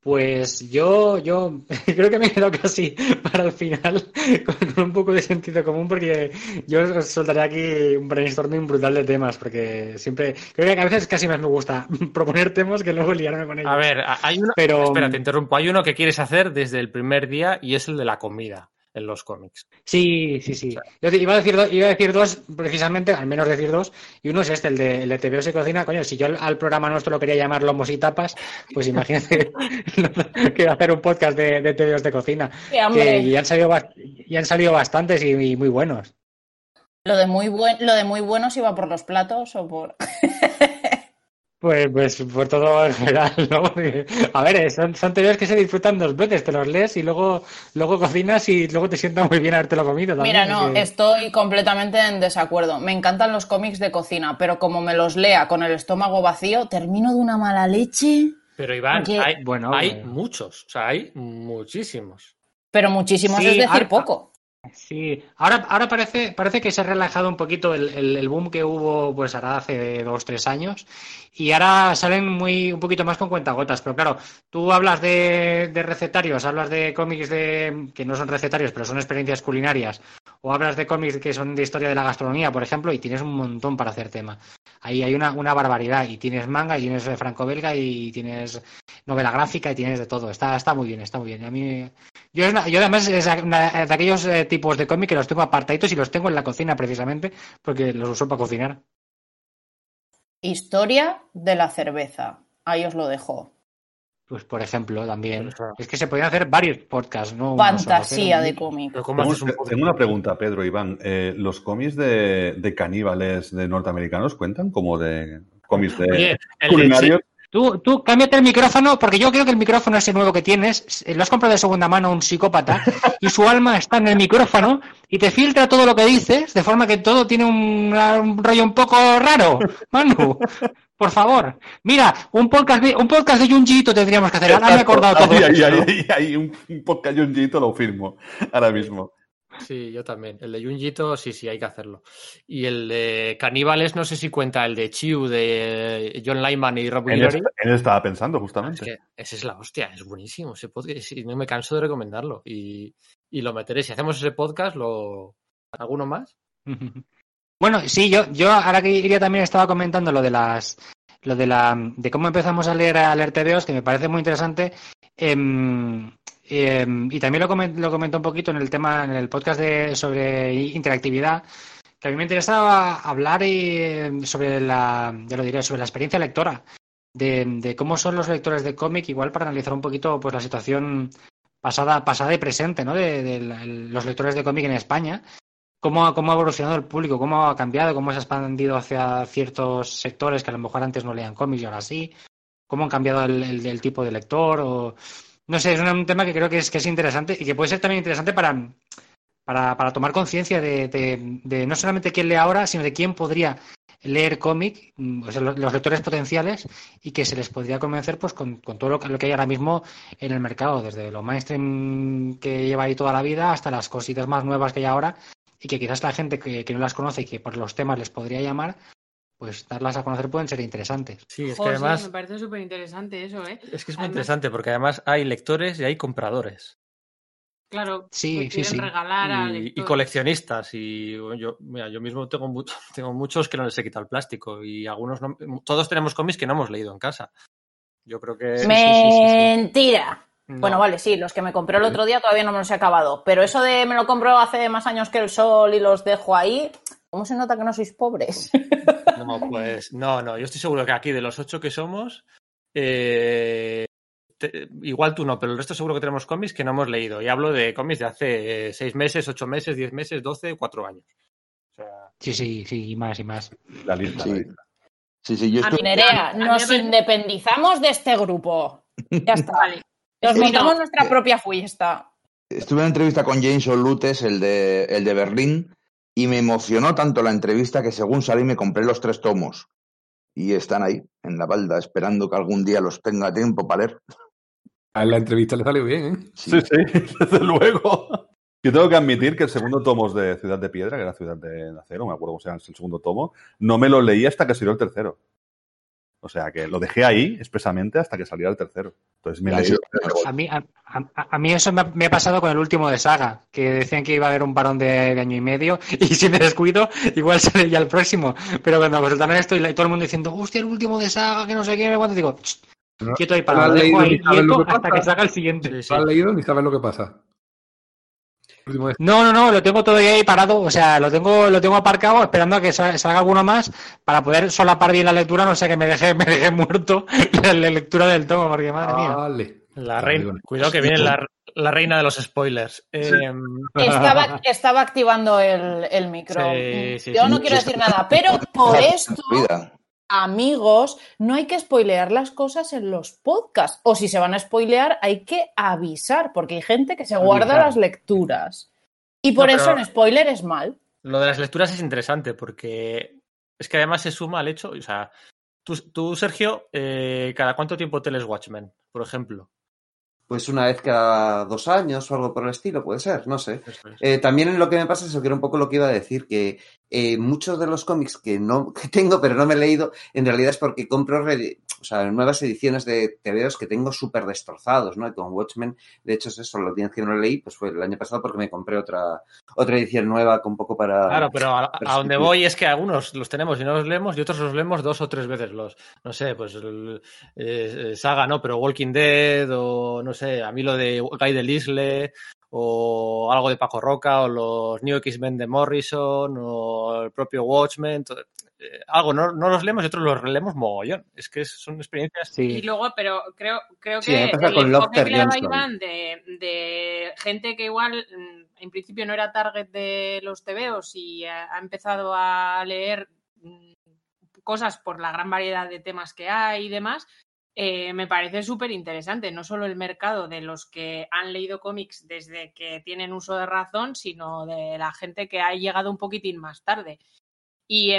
[SPEAKER 5] Pues yo, yo (laughs) creo que me he quedado casi para el final (laughs) con, un poco de sentido común porque yo soltaré aquí un brainstorming brutal de temas porque siempre, creo que a veces casi más me gusta (laughs) proponer temas que luego liarme con ellos.
[SPEAKER 1] A ver, hay uno.
[SPEAKER 5] Pero-
[SPEAKER 1] Espera, te interrumpo. Hay uno que quieres hacer desde el primer día y es el de la comida en los cómics.
[SPEAKER 5] Sí, sí, sí. Yo te- iba a decir, do- iba a decir dos, precisamente, al menos decir dos, y uno es este, el de, el de TVO se cocina. Coño, si yo al, al programa nuestro lo quería llamar Lomos y Tapas, pues imagínate (laughs) que hacer un podcast de, de TVOs de cocina.
[SPEAKER 6] Sí.
[SPEAKER 5] Que ya han salido, ya han salido bastantes y, y muy buenos.
[SPEAKER 6] Lo de muy buen, lo de muy buenos iba por los platos o por. (laughs)
[SPEAKER 5] Pues, pues por todo en general, (laughs) ¿no? A ver, eh, son, son TVOs que se disfrutan dos veces, te los lees y luego, luego cocinas y luego te sienta muy bien habértelo comido también.
[SPEAKER 6] Mira, no,
[SPEAKER 5] que-
[SPEAKER 6] estoy completamente en desacuerdo. Me encantan los cómics de cocina, pero como me los lea con el estómago vacío, termino de una mala leche.
[SPEAKER 1] Pero Iván,
[SPEAKER 6] Porque-
[SPEAKER 1] hay,
[SPEAKER 5] Bueno,
[SPEAKER 1] hay
[SPEAKER 5] eh.
[SPEAKER 1] muchos, o sea, hay muchísimos.
[SPEAKER 6] Pero muchísimos
[SPEAKER 5] Sí,
[SPEAKER 6] es decir poco.
[SPEAKER 5] Sí, ahora, ahora parece, parece que se ha relajado un poquito el, el- boom que hubo pues ahora hace dos, tres años. Y ahora salen muy un poquito más con cuentagotas, pero claro, tú hablas de, de recetarios, hablas de cómics de que no son recetarios, pero son experiencias culinarias, o hablas de cómics que son de historia de la gastronomía, por ejemplo, y tienes un montón para hacer tema. Ahí hay una, barbaridad, y tienes manga, y tienes franco-belga, y tienes novela gráfica, y tienes de todo. Está, está muy bien, está muy bien. A mí yo, una- yo además es una- de aquellos eh, tipos de cómic que los tengo apartaditos y los tengo en la cocina precisamente porque los uso para cocinar.
[SPEAKER 6] Historia de la cerveza. Ahí os lo dejo.
[SPEAKER 5] Pues por ejemplo, también. Es que se podían hacer varios podcasts, ¿no?
[SPEAKER 6] Fantasía de
[SPEAKER 5] muchos.
[SPEAKER 6] cómic.
[SPEAKER 1] Pero ¿cómo
[SPEAKER 4] Tengo, una pregunta, Pedro, Iván. Eh, ¿Los cómics de, de caníbales de norteamericanos cuentan como de cómics de
[SPEAKER 1] Oye, el de
[SPEAKER 4] culinarios?
[SPEAKER 5] Tú, tú, cámbiate el micrófono, porque yo creo que el micrófono ese nuevo que tienes, eh, lo has comprado de segunda mano a un psicópata, y su alma está en el micrófono, y te filtra todo lo que dices, de forma que todo tiene un, un rollo un poco raro. Manu, por favor. Mira, un podcast de, un podcast de Junjiito tendríamos que hacer. Ahora me he acordado todo.
[SPEAKER 4] Ahí, ahí, ahí, un, podcast Junjiito lo firmo ahora mismo.
[SPEAKER 1] Sí, yo también. El de Junjito, sí, sí, hay que hacerlo. Y el de Caníbales, no sé si cuenta el de Chiu, de John Lyman y Rob
[SPEAKER 4] él, él estaba pensando,
[SPEAKER 1] Es
[SPEAKER 4] justamente.
[SPEAKER 1] que ese es la hostia, es buenísimo. Ese podcast, y no me canso de recomendarlo. Y, y lo meteré. Si hacemos ese podcast, lo. ¿Alguno más? (laughs)
[SPEAKER 5] Bueno, sí, yo, yo ahora que iría también estaba comentando lo de las lo de la de cómo empezamos a leer a leer TVOs, que me parece muy interesante. Em, Eh, y también lo, comen- lo comentó un poquito en el tema, en el podcast de, sobre interactividad, que a mí me interesaba hablar eh, sobre la, ya lo diré, sobre la experiencia lectora, de, de cómo son los lectores de cómic, igual para analizar un poquito pues la situación pasada, pasada y presente, ¿no? De, de los lectores de cómic en España. Cómo, cómo ha evolucionado el público, cómo ha cambiado, cómo se ha expandido hacia ciertos sectores que a lo mejor antes no leían cómics y ahora sí. Cómo han cambiado el, el- el tipo de lector o... No sé, es un, tema que creo que es, que es interesante y que puede ser también interesante para, para, para tomar conciencia de, de- no solamente quién lee ahora, sino de quién podría leer cómic, mm, los lectores potenciales, y que se les podría convencer pues con, con todo lo que, lo que hay ahora mismo en el mercado, desde lo mainstream que lleva ahí toda la vida hasta las cositas más nuevas que hay ahora, y que quizás la gente que, que no las conoce y que por los temas les podría llamar, pues darlas a conocer pueden ser interesantes.
[SPEAKER 1] Sí, es que además
[SPEAKER 3] me parece súper interesante eso, ¿eh?
[SPEAKER 1] es que es muy
[SPEAKER 3] Además-
[SPEAKER 1] interesante porque además hay lectores y hay compradores.
[SPEAKER 3] Claro,
[SPEAKER 5] Sí,
[SPEAKER 3] que
[SPEAKER 5] sí,
[SPEAKER 3] quieren
[SPEAKER 5] sí.
[SPEAKER 3] regalar a
[SPEAKER 1] y, y coleccionistas y yo mira, yo mismo tengo (laughs) tengo muchos que no les he quitado el plástico y algunos no- todos tenemos cómics que no hemos leído en casa yo creo que
[SPEAKER 6] Mentira.
[SPEAKER 1] No.
[SPEAKER 6] Bueno, vale, sí, los que me compré el otro día todavía no me los he acabado. Pero eso de me lo compro hace más años que el sol y los dejo ahí, ¿cómo se nota que no sois pobres? (laughs)
[SPEAKER 1] no pues no no yo estoy seguro que aquí de los ocho que somos eh, te- igual tú no pero el resto seguro que tenemos cómics que no hemos leído y hablo de cómics de hace eh, seis meses ocho meses diez meses doce cuatro años o sea
[SPEAKER 5] Sí, sí, sí, y más y más.
[SPEAKER 4] La lista.
[SPEAKER 7] Sí.
[SPEAKER 4] la lista.
[SPEAKER 7] Sí, sí, yo
[SPEAKER 6] Nerea,
[SPEAKER 3] a
[SPEAKER 6] nos independizamos de este grupo. Ya está.
[SPEAKER 3] Vale.
[SPEAKER 6] Nos montamos nuestra propia fiesta.
[SPEAKER 7] estuve en entrevista con Jameson Lutes, el de, el de Berlín, y me emocionó tanto la entrevista que según salí me compré los tres tomos. Y están ahí, en la balda, esperando que algún día los tenga tiempo para leer.
[SPEAKER 8] A la entrevista le salió bien, ¿eh?
[SPEAKER 4] Sí, sí, (laughs) desde luego. Yo tengo que admitir que el segundo tomo es de Ciudad de Piedra, que era Ciudad de Acero, me acuerdo cómo se llama el segundo tomo, no me lo leí hasta que salió el tercero. O sea, que lo dejé ahí expresamente hasta que saliera el tercero. Entonces me
[SPEAKER 7] sí.
[SPEAKER 5] A mí, a, a- a mí eso me ha, me ha pasado con el último de Saga, que decían que iba a haber un parón de, de año y medio, y si me descuido, igual sale ya el próximo. Pero cuando presentaron esto y la- y todo el mundo diciendo, hostia, el último de Saga, que no sé qué, cuando digo, "Ch,
[SPEAKER 8] No-
[SPEAKER 5] quieto ahí
[SPEAKER 8] no
[SPEAKER 5] para lo dejo
[SPEAKER 8] leído
[SPEAKER 5] ahí
[SPEAKER 8] lo
[SPEAKER 5] quieto hasta que salga el siguiente.
[SPEAKER 1] Sí, sí.
[SPEAKER 8] No has leído ni sabes lo que pasa.
[SPEAKER 5] No, no, no, lo tengo todo ahí parado, o sea, lo tengo, lo tengo aparcado esperando a que sa- salga alguno más para poder solapar bien la lectura, no sea que me deje, (laughs) me deje muerto la, la lectura del tomo, porque madre mía.
[SPEAKER 8] Vale.
[SPEAKER 1] La reina,
[SPEAKER 8] vale.
[SPEAKER 1] cuidado que viene la, la reina de los spoilers. Eh,
[SPEAKER 6] Estaba, (laughs) estaba activando el, el micro.
[SPEAKER 1] Sí, sí,
[SPEAKER 6] Yo
[SPEAKER 1] sí.
[SPEAKER 6] no quiero decir nada, pero por esto. Amigos, no hay que spoilear las cosas en los podcasts. O si se van a spoilear, hay que avisar, porque hay gente que se guarda
[SPEAKER 5] Avisar.
[SPEAKER 6] las lecturas. Y por
[SPEAKER 1] No,
[SPEAKER 6] eso en spoiler es mal.
[SPEAKER 1] Lo de las lecturas es interesante porque es que además se suma al hecho, o sea, tú, tú, Sergio, eh, ¿cada cuánto tiempo te lees Watchmen, por ejemplo?
[SPEAKER 2] Pues una vez cada dos años o algo por el estilo, puede ser, no sé.
[SPEAKER 1] Es.
[SPEAKER 2] Eh, también lo que me pasa, eso que era un poco lo que iba a decir, que eh, muchos de los cómics que no (laughs) que tengo pero no me he leído, en realidad es porque compro re- o sea, nuevas ediciones de TVOs que tengo súper destrozados, ¿no? Y con Watchmen, de hecho es eso, la audiencia que no leí, pues fue el año pasado porque me compré otra, otra edición nueva con poco para...
[SPEAKER 1] Claro, pero a, a donde voy es que algunos los tenemos y no los leemos y otros los leemos dos o tres veces los, no sé, pues el, eh, eh, Saga, ¿no? Pero Walking Dead o no sé, a mí lo de Guy del Isle o algo de Paco Roca o los New X-Men de Morrison o el propio Watchmen, todo- eh, algo, no, no los leemos y otros los releemos mogollón. Es que son experiencias...
[SPEAKER 5] Sí.
[SPEAKER 3] Y luego, pero creo, creo
[SPEAKER 2] Sí,
[SPEAKER 3] que
[SPEAKER 2] me pasa
[SPEAKER 3] el
[SPEAKER 2] con
[SPEAKER 3] enfoque que. Iván de, de gente que igual mm, en principio no era target de los TVOs y ha, ha empezado a leer mm, cosas por la gran variedad de temas que hay y demás, eh, me parece súper interesante. No solo el mercado de los que han leído cómics desde que tienen uso de razón, sino de la gente que ha llegado un poquitín más tarde. Y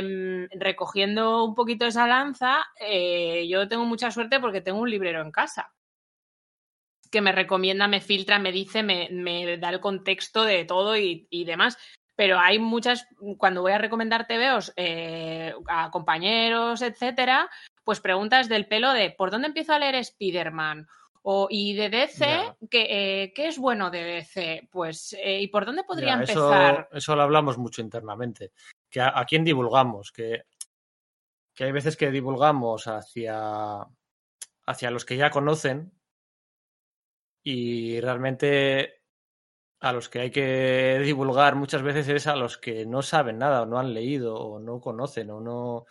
[SPEAKER 3] recogiendo un poquito esa lanza, eh, yo tengo mucha suerte porque tengo un librero en casa que me recomienda, me filtra, me dice, me, me da el contexto de todo y, y demás. Pero hay muchas, cuando voy a recomendar TVOs eh, a compañeros, etcétera, pues preguntas del pelo de ¿por dónde empiezo a leer Spider-Man? O, y de DC,
[SPEAKER 1] Ya.
[SPEAKER 3] ¿qué, eh, ¿qué es bueno de DC? Pues, eh, ¿y por dónde podría
[SPEAKER 1] Ya,
[SPEAKER 3] empezar?
[SPEAKER 1] Eso, eso lo hablamos mucho internamente. Que a, a quién divulgamos, que, que hay veces que divulgamos hacia, hacia los que ya conocen y realmente a los que hay que divulgar muchas veces es a los que no saben nada o no han leído o no conocen o no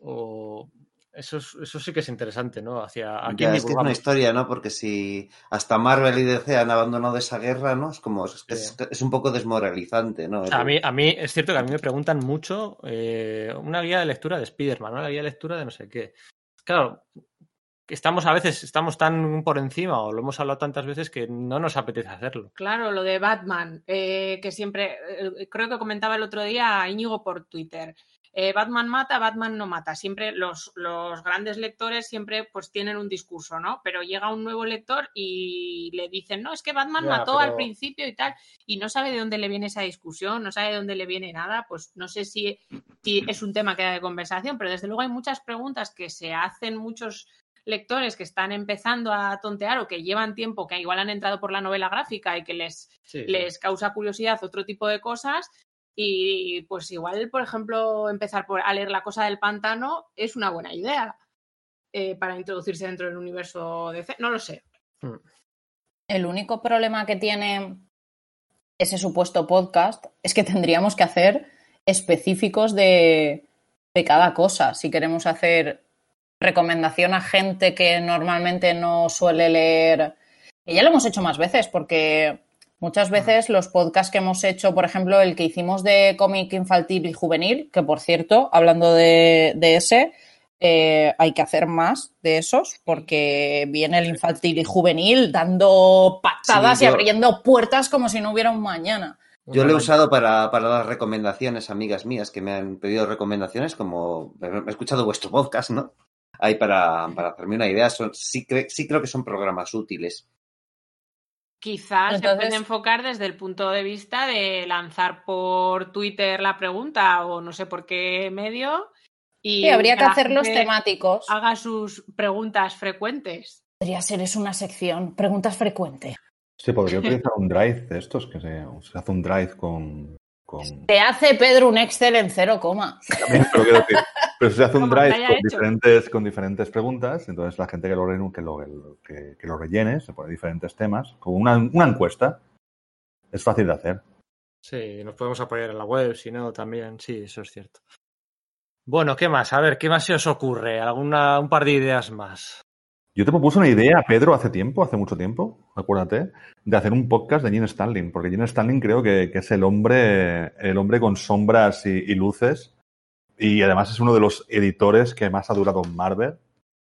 [SPEAKER 1] o eso, es- eso sí que es interesante, ¿no? Hacia a quién
[SPEAKER 2] Ya, es que es una historia, ¿no? Porque si hasta Marvel y DC han abandonado esa guerra, ¿no? Es como, es, es, es un poco desmoralizante, ¿no?
[SPEAKER 1] A mí, a mí es cierto que a mí me preguntan mucho eh, una guía de lectura de Spider-Man, una guía de lectura de no sé qué. Claro, que estamos a veces, estamos tan por encima o lo hemos hablado tantas veces que no nos apetece hacerlo.
[SPEAKER 3] Claro, lo de Batman, eh, que siempre, eh, creo que comentaba el otro día a Íñigo por Twitter. Eh, Batman mata, Batman no mata. Siempre los, los grandes lectores siempre pues tienen un discurso, ¿no? Pero llega un nuevo lector y le dicen, no, es que Batman
[SPEAKER 1] Ya,
[SPEAKER 3] mató al principio y tal, y no sabe de dónde le viene esa discusión, no sabe de dónde le viene nada, pues no sé si, si es un tema que da de conversación, pero desde luego hay muchas preguntas que se hacen muchos lectores que están empezando a tontear o que llevan tiempo, que igual han entrado por la novela gráfica y que les,
[SPEAKER 1] Sí.
[SPEAKER 3] les causa curiosidad otro tipo de cosas. Y pues igual, por ejemplo, empezar por, a leer La Cosa del Pantano es una buena idea eh, para introducirse dentro del universo de... No lo sé.
[SPEAKER 6] El único problema que tiene ese supuesto podcast es que tendríamos que hacer específicos de, de cada cosa. Si queremos hacer recomendación a gente que normalmente no suele leer. Y ya lo hemos hecho más veces, porque muchas veces los podcasts que hemos hecho, por ejemplo, el que hicimos de cómic infantil y juvenil, que por cierto, hablando de, de ese, eh, hay que hacer más de esos, porque viene el infantil y juvenil dando patadas
[SPEAKER 2] Sí,
[SPEAKER 6] y abriendo puertas como si no hubiera un mañana.
[SPEAKER 2] Yo lo he usado para, para las recomendaciones, amigas mías que me han pedido recomendaciones, como he he escuchado vuestro podcast, ¿no? Ahí para, para hacerme una idea, son, sí, cre- sí creo que son programas útiles.
[SPEAKER 3] Quizás se puede enfocar desde el punto de vista de lanzar por Twitter la pregunta o no sé por qué medio. Y
[SPEAKER 6] Sí, habría que hacerlos temáticos.
[SPEAKER 3] Haga sus preguntas frecuentes.
[SPEAKER 6] Podría ser es una sección, preguntas frecuentes.
[SPEAKER 4] Se podría utilizar un drive de estos, que se, se hace un drive con... con...
[SPEAKER 6] Te hace Pedro un Excel en cero coma.
[SPEAKER 4] También, pero, quiero decir, pero se hace un drive con diferentes, con diferentes preguntas, entonces la gente que lo, re- que lo, que, que lo rellene, se pone diferentes temas, como una, una encuesta. Es fácil de hacer.
[SPEAKER 1] Sí, nos podemos apoyar en la web, si no, también, sí, eso es cierto. Bueno, ¿qué más? A ver, ¿qué más se os ocurre? ¿Alguna, un par de ideas más?
[SPEAKER 4] Yo te propuse una idea, Pedro, hace tiempo, hace mucho tiempo, acuérdate, de hacer un podcast de Gene Stanley, porque Gene Stanley creo que, que es el hombre, el hombre con sombras y, y luces, y además es uno de los editores que más ha durado en Marvel,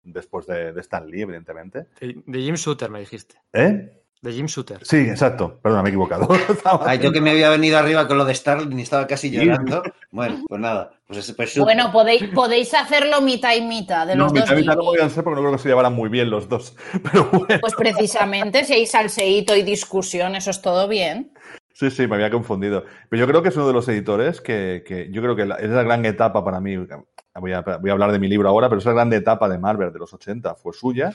[SPEAKER 4] después de, de Stan Lee, evidentemente.
[SPEAKER 1] De, de Jim Shooter, me dijiste.
[SPEAKER 4] ¿Eh?
[SPEAKER 1] De Jim Shooter.
[SPEAKER 4] Sí, exacto. Perdona, me he equivocado. (laughs)
[SPEAKER 2] Ay, yo que me había venido arriba con lo de Starling y estaba casi llorando. Bueno, pues nada, pues ese pues
[SPEAKER 6] Bueno, podéis, podéis hacerlo mitad y mitad de
[SPEAKER 4] No,
[SPEAKER 6] los
[SPEAKER 4] mitad
[SPEAKER 6] dos.
[SPEAKER 4] y mitad no podían ser porque no creo que se llevaran muy bien los dos. (laughs) Pero bueno,
[SPEAKER 6] Pues precisamente, si hay salseíto y discusión, eso es todo bien.
[SPEAKER 4] Sí, sí, me había confundido. Pero yo creo que es uno de los editores que, que yo creo que es la gran etapa para mí. Voy a, voy a hablar de mi libro ahora, pero esa gran etapa de Marvel de los 80 fue suya,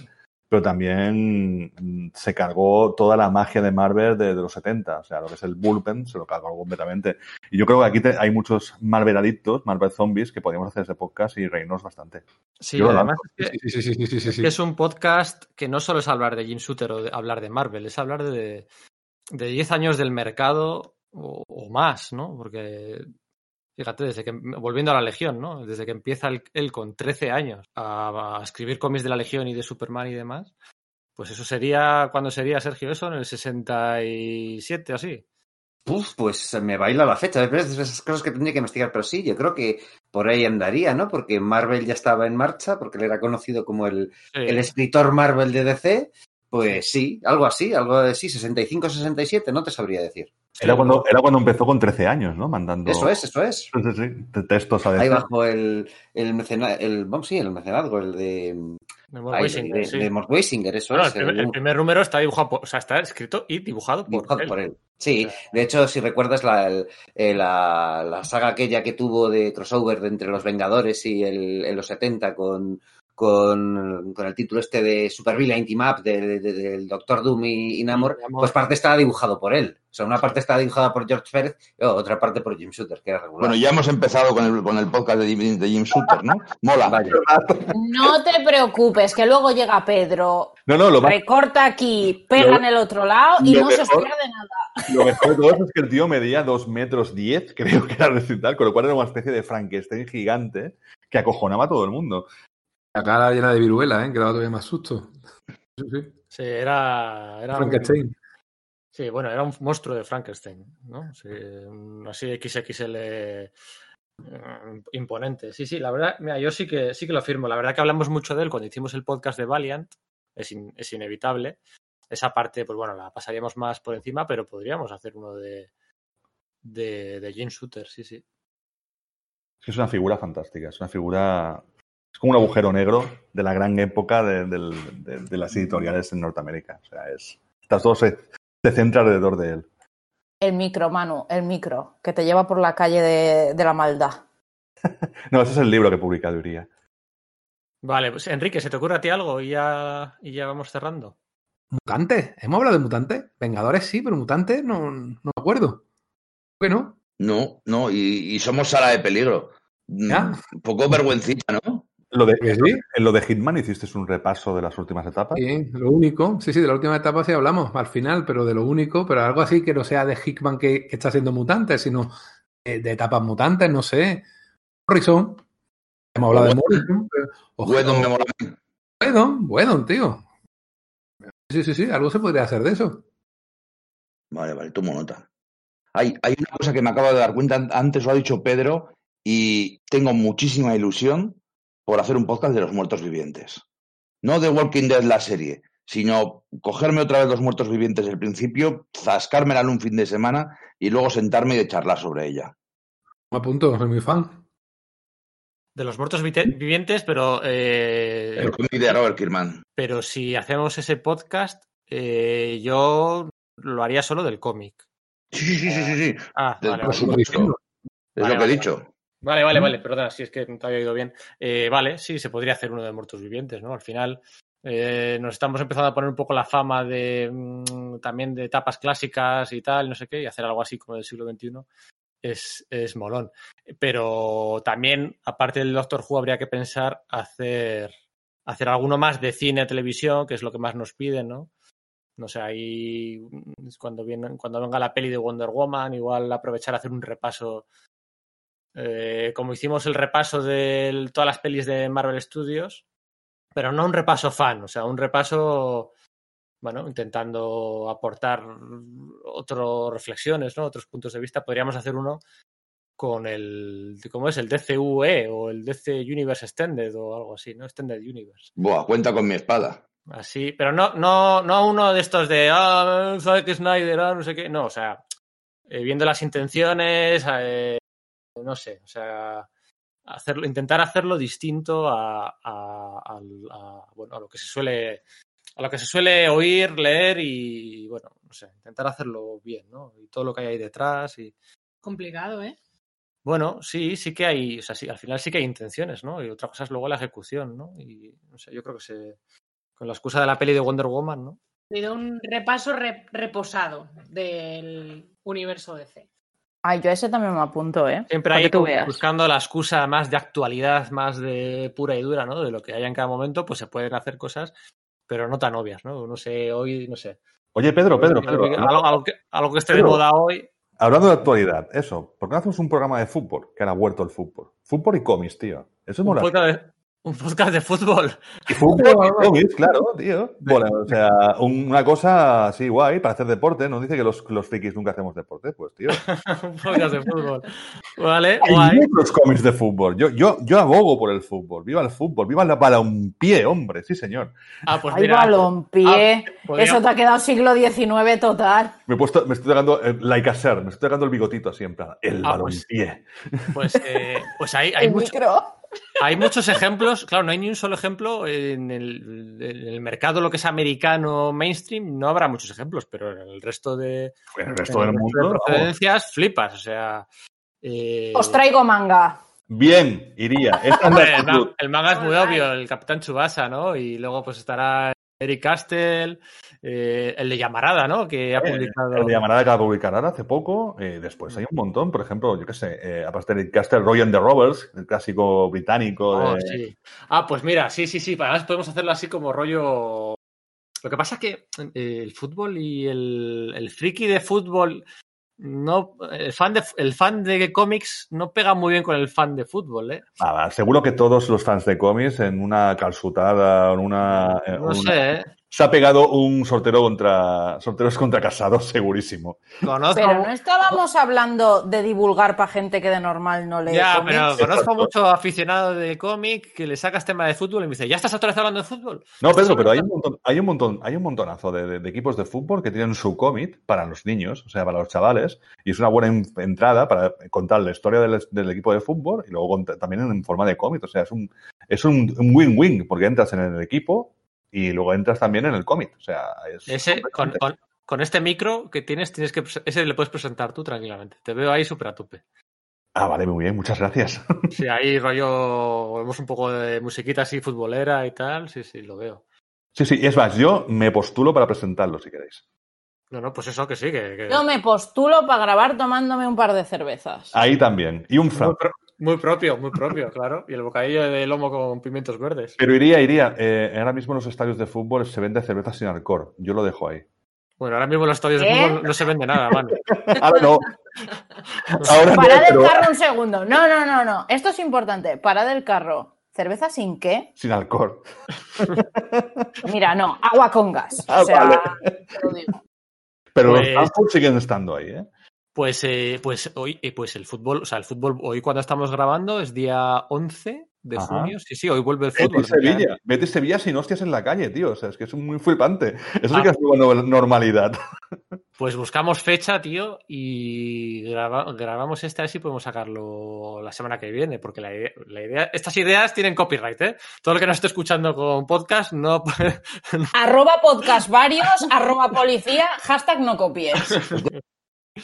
[SPEAKER 4] pero también mm, se cargó toda la magia de Marvel de, de los 70. O sea, lo que es el bullpen se lo cargó completamente. Y yo creo que aquí te- hay muchos Marvel adictos, Marvel zombies, que podríamos hacer ese podcast y reírnos bastante.
[SPEAKER 1] Sí,
[SPEAKER 4] Yo
[SPEAKER 1] además es que,
[SPEAKER 8] Sí, sí, sí, sí, sí, sí,
[SPEAKER 1] es un podcast que no solo es hablar de Jim Shooter o de- hablar de Marvel, es hablar de, de 10 años del mercado o, o más, ¿no? Porque, fíjate, desde que, volviendo a la Legión, ¿no? Desde que empieza él, él con 13 años a, a escribir cómics de la Legión y de Superman y demás, pues eso sería, ¿cuándo sería, Sergio, eso? En el 67 o así.
[SPEAKER 2] Uf, pues me baila la fecha. Es de esas cosas que tendría que investigar, pero sí, yo creo que por ahí andaría, ¿no? Porque Marvel ya estaba en marcha, porque él era conocido como el,
[SPEAKER 1] Sí.
[SPEAKER 2] el escritor Marvel de DC. Pues sí, algo así, algo de sí, 65-67, no te sabría decir.
[SPEAKER 4] Era cuando, era cuando empezó con 13 años, ¿no? Mandando
[SPEAKER 2] Eso es, eso es.
[SPEAKER 4] Sí, sí, textos a
[SPEAKER 2] Ahí bajo el, el mecenazgo, el, vamos, sí, el mecenazgo, el de,
[SPEAKER 1] De Mort Weisinger, sí.
[SPEAKER 2] eso
[SPEAKER 1] Bueno,
[SPEAKER 2] es.
[SPEAKER 1] el, primer, el primer número está dibujado por, o sea, está escrito y dibujado por,
[SPEAKER 2] dibujado
[SPEAKER 1] él.
[SPEAKER 2] por él. Sí, de hecho, si recuerdas la, el- eh, la, la saga aquella que tuvo de crossover de entre los Vengadores y el, en los 70 con, con, con el título este de Supervillain Team Up de- de- de- del Doctor Doom y, y Namor, pues parte estaba dibujado por él. O sea, una parte está dibujada por George Pérez y otra parte por Jim Shooter, que era regular.
[SPEAKER 7] Bueno, ya hemos empezado con el, con el podcast de Jim, de Jim Shooter, ¿no? Mola.
[SPEAKER 2] Vaya.
[SPEAKER 6] No te preocupes, que luego llega Pedro,
[SPEAKER 4] No, no, lo,
[SPEAKER 6] recorta aquí, pega
[SPEAKER 4] Lo-
[SPEAKER 6] en el otro lado y no se os pierde nada.
[SPEAKER 4] lo mejor de todo es que el tío medía 2 metros 10, (laughs) creo que era recital, con lo cual era una especie de Frankenstein gigante que acojonaba a todo el mundo.
[SPEAKER 8] La cara llena de viruela, ¿eh? Que daba todavía más susto. Sí, sí.
[SPEAKER 1] Sí, era. era un-
[SPEAKER 8] Frankenstein.
[SPEAKER 1] Sí, bueno, era un monstruo de Frankenstein, ¿no? Sí, un- así XXL eh, imponente. Sí, sí, la verdad, mira, yo sí que sí que lo afirmo. La verdad que hablamos mucho de él cuando hicimos el podcast de Valiant, es, in- es inevitable. Esa parte, pues bueno, la pasaríamos más por encima, pero podríamos hacer uno de, de, de Jim Shooter, sí, sí.
[SPEAKER 4] Es que es una figura fantástica, es una figura. Es como un agujero negro de la gran época de, del- de- de las editoriales en Norteamérica. O sea, es. Está todo se, se centra alrededor de él.
[SPEAKER 6] El micro, Manu, el micro, que te lleva por la calle de, de la maldad. (laughs)
[SPEAKER 4] No, ese es el libro que publica, diría.
[SPEAKER 1] Vale, pues Enrique, ¿se te ocurre a ti algo? Y ya, y ya vamos cerrando.
[SPEAKER 8] ¿Mutantes? ¿Hemos hablado de mutantes? Vengadores sí, pero mutantes no, no me acuerdo. Bueno,
[SPEAKER 7] No, no, y, y somos sala de peligro. Mm,
[SPEAKER 8] Ya.
[SPEAKER 7] Un poco vergüencita, ¿no?
[SPEAKER 4] Lo de,
[SPEAKER 8] sí.
[SPEAKER 4] en lo de Hitman hiciste un repaso de las últimas etapas.
[SPEAKER 8] Sí, lo único. Sí, sí, de la última etapa sí hablamos al final, pero de lo único, pero algo así que no sea de Hickman que, que está siendo mutante, sino de, de etapas mutantes, no sé. Morrison. Hemos hablado de Morrison. pero- o-
[SPEAKER 7] Whedon
[SPEAKER 8] o-
[SPEAKER 7] me mola.
[SPEAKER 8] Whedon, Whedon, tío. Sí, sí, sí, algo se podría hacer de eso.
[SPEAKER 7] Vale, vale, tomo nota. Hay, hay una cosa que me acabo de dar cuenta, an- antes lo ha dicho Pedro, y tengo muchísima ilusión por hacer un podcast de los muertos vivientes. No de Walking Dead la serie, sino cogerme otra vez los muertos vivientes del principio, zascármela en un fin de semana y luego sentarme y charlar sobre ella.
[SPEAKER 8] Me apunto, soy muy fan.
[SPEAKER 1] De los muertos vivientes, pero, eh,
[SPEAKER 7] El cómic de Robert Kirkman.
[SPEAKER 1] pero si hacemos ese podcast, eh, yo lo haría solo del cómic.
[SPEAKER 7] Sí, sí, sí, sí, sí, sí.
[SPEAKER 1] Ah,
[SPEAKER 7] Del-
[SPEAKER 1] vale,
[SPEAKER 7] por
[SPEAKER 1] vale.
[SPEAKER 7] supuesto. Es
[SPEAKER 1] Vale,
[SPEAKER 7] lo que he
[SPEAKER 1] vale,
[SPEAKER 7] dicho.
[SPEAKER 1] Vale, vale, vale, perdona, si es que no te había oído bien. Eh, vale, sí, se podría hacer uno de muertos vivientes, ¿no? Al final eh, nos estamos empezando a poner un poco la fama de mm, también de etapas clásicas y tal, no sé qué, y hacer algo así como del siglo XXI es, es molón. Pero también, aparte del Doctor Who, habría que pensar hacer, hacer alguno más de cine, televisión, que es lo que más nos piden, ¿no? No sé, ahí mm, cuando, viene, cuando venga la peli de Wonder Woman, igual aprovechar a hacer un repaso eh, como hicimos el repaso de todas las pelis de Marvel Studios, pero no un repaso fan, o sea, un repaso, bueno, intentando aportar otras reflexiones, ¿no? Otros puntos de vista. Podríamos hacer uno con el, ¿cómo es? El DCUE o el DC Universe Extended o algo así, ¿no? Extended Universe.
[SPEAKER 7] Buah, cuenta con mi espada.
[SPEAKER 1] Así, pero no, no, no uno de estos de, ah, Zack Snyder, ah, no sé qué, no, o sea, eh, viendo las intenciones, eh, no sé, o sea, hacerlo, intentar hacerlo distinto a, a- al- a, bueno, a lo que se suele a lo que se suele oír, leer y bueno, no sé, intentar hacerlo bien, ¿no? Y todo lo que hay ahí detrás y
[SPEAKER 3] Complicado, ¿eh?
[SPEAKER 1] bueno, sí, sí que hay, o sea, sí, al final sí que hay intenciones, ¿no? Y otra cosa es luego la ejecución, ¿no? Y no sé, yo creo que se con la excusa de la peli de Wonder Woman, ¿no?
[SPEAKER 3] Sido un repaso re- reposado del universo DC.
[SPEAKER 6] Ay, yo a ese también me apunto, ¿eh?
[SPEAKER 1] Siempre ahí
[SPEAKER 6] que tú
[SPEAKER 1] buscando la excusa más de actualidad, más de pura y dura, ¿no? De lo que haya en cada momento, pues se pueden hacer cosas, pero no tan obvias, ¿no? No sé, hoy, no sé.
[SPEAKER 4] Oye, Pedro, Pedro, Pedro.
[SPEAKER 1] algo, algo que, algo que esté de moda hoy.
[SPEAKER 4] Hablando de actualidad, eso, ¿por qué no hacemos un programa de fútbol? Que ahora ha vuelto el fútbol. Fútbol y cómics, tío. Eso es
[SPEAKER 1] Un
[SPEAKER 4] mola.
[SPEAKER 1] podcast, de, un podcast de fútbol.
[SPEAKER 4] Y fútbol (laughs) claro, tío. Bueno, o sea, un- una cosa así guay para hacer deporte. Nos dice que los, los frikis nunca hacemos deporte, pues, tío. (laughs)
[SPEAKER 1] un podcast de fútbol. Vale,
[SPEAKER 4] Hay
[SPEAKER 1] guay.
[SPEAKER 4] muchos cómics de fútbol. Yo, yo, yo abogo por el fútbol. Viva el fútbol. Viva la balompié, hombre. Sí, señor.
[SPEAKER 1] Ah, pues
[SPEAKER 6] Ay,
[SPEAKER 1] mira.
[SPEAKER 6] balompié.
[SPEAKER 1] Ah, podría-
[SPEAKER 6] Eso te ha quedado siglo XIX total.
[SPEAKER 4] Me he puesto, me estoy tocando, eh, like a ser, me estoy tocando el bigotito siempre. El
[SPEAKER 1] Ah, pues-
[SPEAKER 4] balompié.
[SPEAKER 1] Pues, eh, pues hay, (laughs) hay
[SPEAKER 6] el
[SPEAKER 1] mucho-
[SPEAKER 6] micro.
[SPEAKER 1] Hay muchos ejemplos, claro, no hay ni un solo ejemplo en el, en el mercado, lo que es americano mainstream, no habrá muchos ejemplos, pero en el resto de,
[SPEAKER 4] En el
[SPEAKER 1] en
[SPEAKER 4] resto
[SPEAKER 1] el
[SPEAKER 4] del
[SPEAKER 1] resto
[SPEAKER 4] mundo.
[SPEAKER 1] de
[SPEAKER 4] vamos.
[SPEAKER 1] procedencias flipas, o sea. eh,
[SPEAKER 6] Os traigo manga.
[SPEAKER 4] Bien, iría. Esta es la
[SPEAKER 1] hombre, el, el manga es muy obvio, el Capitán Chubasa, ¿no? Y luego pues estará Eric Castle, eh, el de Llamarada, ¿no? Que ha
[SPEAKER 4] Eh,
[SPEAKER 1] publicado.
[SPEAKER 4] El de Llamarada que va a publicar ahora hace poco. eh, después hay un montón, por ejemplo, yo qué sé, eh, aparte de Castle, Roy and the Robbers, el clásico británico.
[SPEAKER 1] Oh,
[SPEAKER 4] de-
[SPEAKER 1] sí. Ah, pues mira, sí, sí, sí. Además podemos hacerlo así como rollo. Lo que pasa es que eh, el fútbol y el, el friki de fútbol no el fan de el fan de cómics no pega muy bien con el fan de fútbol, ¿eh?
[SPEAKER 4] Va, seguro que todos los fans de cómics en una calzutada, en una,
[SPEAKER 1] No
[SPEAKER 4] una-
[SPEAKER 1] sé, ¿eh?
[SPEAKER 4] Se ha pegado un sortero contra sorteros contra casados, (laughs) segurísimo.
[SPEAKER 1] Conozco,
[SPEAKER 6] Pero no estábamos hablando de divulgar para gente que de normal no lee
[SPEAKER 1] ya,
[SPEAKER 6] cómics.
[SPEAKER 1] pero conozco
[SPEAKER 4] Exacto.
[SPEAKER 1] mucho aficionado de cómic que le sacas tema de fútbol y me dice, ¿ya estás otra vez hablando de fútbol?
[SPEAKER 4] No, Pedro, pero hay un montón, hay un montón, hay un montonazo de, de- de equipos de fútbol que tienen su cómic para los niños, o sea, para los chavales, y es una buena en- entrada para contar la historia del, del equipo de fútbol y luego también en forma de cómic, o sea, es un es un un win-win porque entras en el equipo y luego entras también en el cómic, o sea, es
[SPEAKER 1] Ese, con, con- con este micro que tienes, tienes que ese le puedes presentar tú tranquilamente. Te veo ahí súper a tope.
[SPEAKER 4] Ah, vale, muy bien, muchas gracias. (laughs)
[SPEAKER 1] Sí, ahí rollo, vemos un poco de musiquita así futbolera y tal. Sí, sí, lo veo.
[SPEAKER 4] Sí, sí, y es más, yo me postulo para presentarlo si queréis.
[SPEAKER 1] No, no, pues eso que sí, que, que-
[SPEAKER 6] Yo me postulo para grabar tomándome un par de cervezas.
[SPEAKER 4] Ahí también, y un
[SPEAKER 1] pro- muy propio, muy propio, claro. Y el bocadillo de lomo con pimientos verdes.
[SPEAKER 4] Pero iría, iría. Eh, ahora mismo en los estadios de fútbol se vende cerveza sin alcohol. Yo lo dejo ahí.
[SPEAKER 1] Bueno, ahora mismo en los estadios de fútbol no se vende nada, mano. (laughs) (laughs)
[SPEAKER 4] Ahora no. Ahora no,
[SPEAKER 6] Parad
[SPEAKER 4] pero
[SPEAKER 6] carro un segundo. No, no, no, no. Esto es importante. Parad del carro. ¿Cerveza sin qué?
[SPEAKER 4] sin alcohol. (laughs)
[SPEAKER 6] Mira, no. Agua con gas.
[SPEAKER 4] Ah,
[SPEAKER 6] o sea,
[SPEAKER 4] vale.
[SPEAKER 6] te lo digo.
[SPEAKER 4] Pero
[SPEAKER 1] Pues-
[SPEAKER 4] los campos siguen estando ahí, ¿eh?
[SPEAKER 1] Pues, eh, pues hoy, eh, pues el fútbol, o sea, el fútbol, hoy cuando estamos grabando es día 11 de
[SPEAKER 4] Ajá.
[SPEAKER 1] junio. Sí, sí, hoy vuelve el
[SPEAKER 4] Vete
[SPEAKER 1] fútbol.
[SPEAKER 4] Sevilla. Vete Sevilla sin hostias en la calle, tío. O sea, es que es muy flipante. Eso sí que es nueva normalidad.
[SPEAKER 1] Pues buscamos fecha, tío, y graba- grabamos este a ver si podemos sacarlo la semana que viene, porque la idea, la idea- estas ideas tienen copyright, ¿eh? Todo lo que nos esté escuchando con podcast no puede-
[SPEAKER 6] Arroba podcast varios, arroba policía, hashtag no copies. (laughs)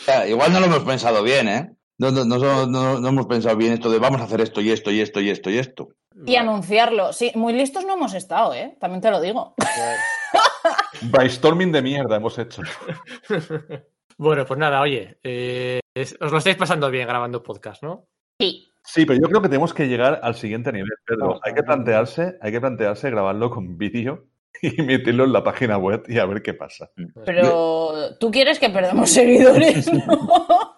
[SPEAKER 7] Ya, igual no lo hemos pensado bien, ¿eh? No, no, no, no- no- no hemos pensado bien esto de vamos a hacer esto y esto y esto y esto y esto.
[SPEAKER 6] Y anunciarlo. Sí, muy listos no hemos estado, ¿eh? También te lo digo. (laughs)
[SPEAKER 4] Brainstorming de mierda hemos hecho. (laughs)
[SPEAKER 1] Bueno, pues nada, oye, eh, es- os lo estáis pasando bien grabando podcast, ¿no?
[SPEAKER 6] Sí.
[SPEAKER 4] Sí, pero yo creo que tenemos que llegar al siguiente nivel, Pedro. Hay que plantearse, hay que plantearse grabarlo con vídeo (laughs) y meterlo en la página web y a ver qué pasa.
[SPEAKER 6] Pero tú quieres que perdamos (laughs) seguidores, (laughs) ¿no?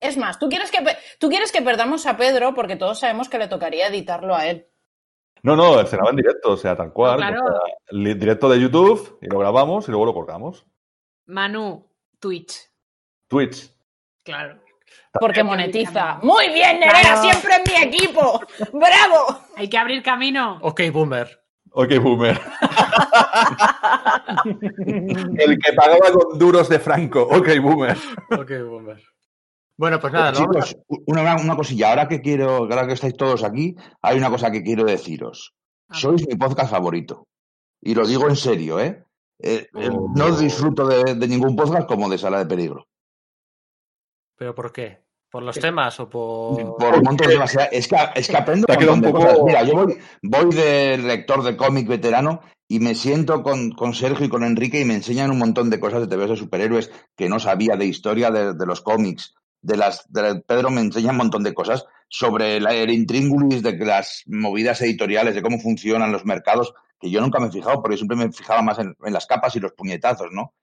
[SPEAKER 6] Es más, tú quieres que tú quieres que perdamos a Pedro porque todos sabemos que le tocaría editarlo a él.
[SPEAKER 4] No, no, se graba en directo, o sea, tal cual.
[SPEAKER 3] claro.
[SPEAKER 4] o sea, li- directo de YouTube y lo grabamos y luego lo colgamos.
[SPEAKER 3] Manu, Twitch.
[SPEAKER 4] Twitch.
[SPEAKER 3] Claro.
[SPEAKER 6] Porque monetiza. Muy bien, Nerea,
[SPEAKER 3] Claro.
[SPEAKER 6] siempre en mi equipo. ¡Bravo!
[SPEAKER 3] Hay que abrir camino.
[SPEAKER 1] Ok, boomer.
[SPEAKER 4] Ok, boomer. (laughs) El que pagaba con duros de Franco. Ok, boomer.
[SPEAKER 1] Ok, boomer. Bueno, pues nada, a-
[SPEAKER 7] Chicos, una, una cosilla. Ahora que quiero, ahora que estáis todos aquí, hay una cosa que quiero deciros.
[SPEAKER 3] Ah.
[SPEAKER 7] Sois mi podcast favorito. Y lo digo en serio, ¿eh? Eh, eh,
[SPEAKER 4] Oh.
[SPEAKER 7] no disfruto de, de ningún podcast como de Sala de Peligro.
[SPEAKER 1] ¿Pero por qué? ¿Por los temas o por...?
[SPEAKER 7] Por un montón de cosas. Es que, es que aprendo
[SPEAKER 4] Te
[SPEAKER 7] un
[SPEAKER 4] poco-
[SPEAKER 7] cosas. Mira, yo voy, voy de lector de cómic veterano y me siento con, con Sergio y con Enrique y me enseñan un montón de cosas de TVs de superhéroes que no sabía de historia de, de los cómics. De las, de Pedro me enseña un montón de cosas sobre la, el intríngulis de las movidas editoriales, de cómo funcionan los mercados, que yo nunca me he fijado, porque siempre me fijaba más en, en las capas y los puñetazos, ¿no?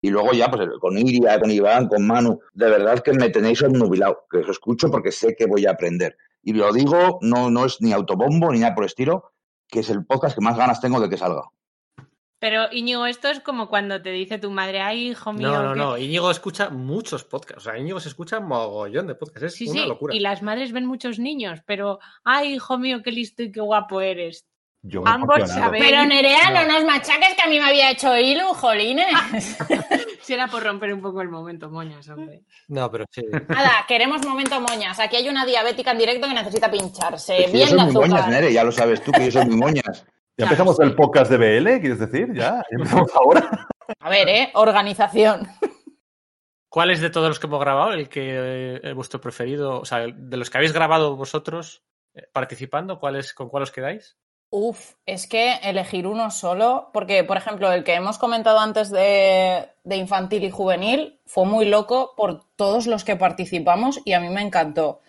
[SPEAKER 7] Y luego ya, pues con Iria, con Iván, con Manu, de verdad que me tenéis obnubilado, que os escucho porque sé que voy a aprender. Y lo digo, no, no es ni autobombo ni nada por el estilo, que es el podcast que más ganas tengo de que salga.
[SPEAKER 3] Pero, Íñigo, esto es como cuando te dice tu madre, ay, hijo mío.
[SPEAKER 1] No, no,
[SPEAKER 3] que-".
[SPEAKER 1] no. Íñigo escucha muchos podcasts. O sea, Íñigo se escucha mogollón de podcasts. Es
[SPEAKER 3] Sí,
[SPEAKER 1] una
[SPEAKER 3] sí,
[SPEAKER 1] locura.
[SPEAKER 3] y las madres ven muchos niños, pero, ay, hijo mío, qué listo y qué guapo eres.
[SPEAKER 4] Yo me he
[SPEAKER 3] Ambos
[SPEAKER 4] emocionado.
[SPEAKER 3] saben.
[SPEAKER 6] Pero Nerea, no
[SPEAKER 1] No.
[SPEAKER 6] nos machaques que a mí me había hecho Ilu, jolines. (laughs)
[SPEAKER 3] Si era por romper un poco el momento, moñas, hombre.
[SPEAKER 1] No, pero sí.
[SPEAKER 6] Nada, queremos momento moñas. Aquí hay una diabética en directo que necesita pincharse.
[SPEAKER 7] Es que yo
[SPEAKER 6] Bien
[SPEAKER 7] soy
[SPEAKER 6] de
[SPEAKER 7] muy moñas. Nere, ya lo sabes tú, que yo soy muy moñas.
[SPEAKER 4] ¿Ya empezamos el podcast de BL? ¿Quieres decir? ¿Ya? ¿Ya empezamos ahora?
[SPEAKER 6] A ver, ¿eh? Organización.
[SPEAKER 1] ¿Cuál es de todos los que hemos grabado el que eh, vuestro preferido? O sea, de los que habéis grabado vosotros eh, participando, ¿cuál es, ¿con cuál os quedáis?
[SPEAKER 6] Uf, es que elegir uno solo, porque por ejemplo el que hemos comentado antes de, de infantil y juvenil fue muy loco por todos los que participamos y a mí me encantó.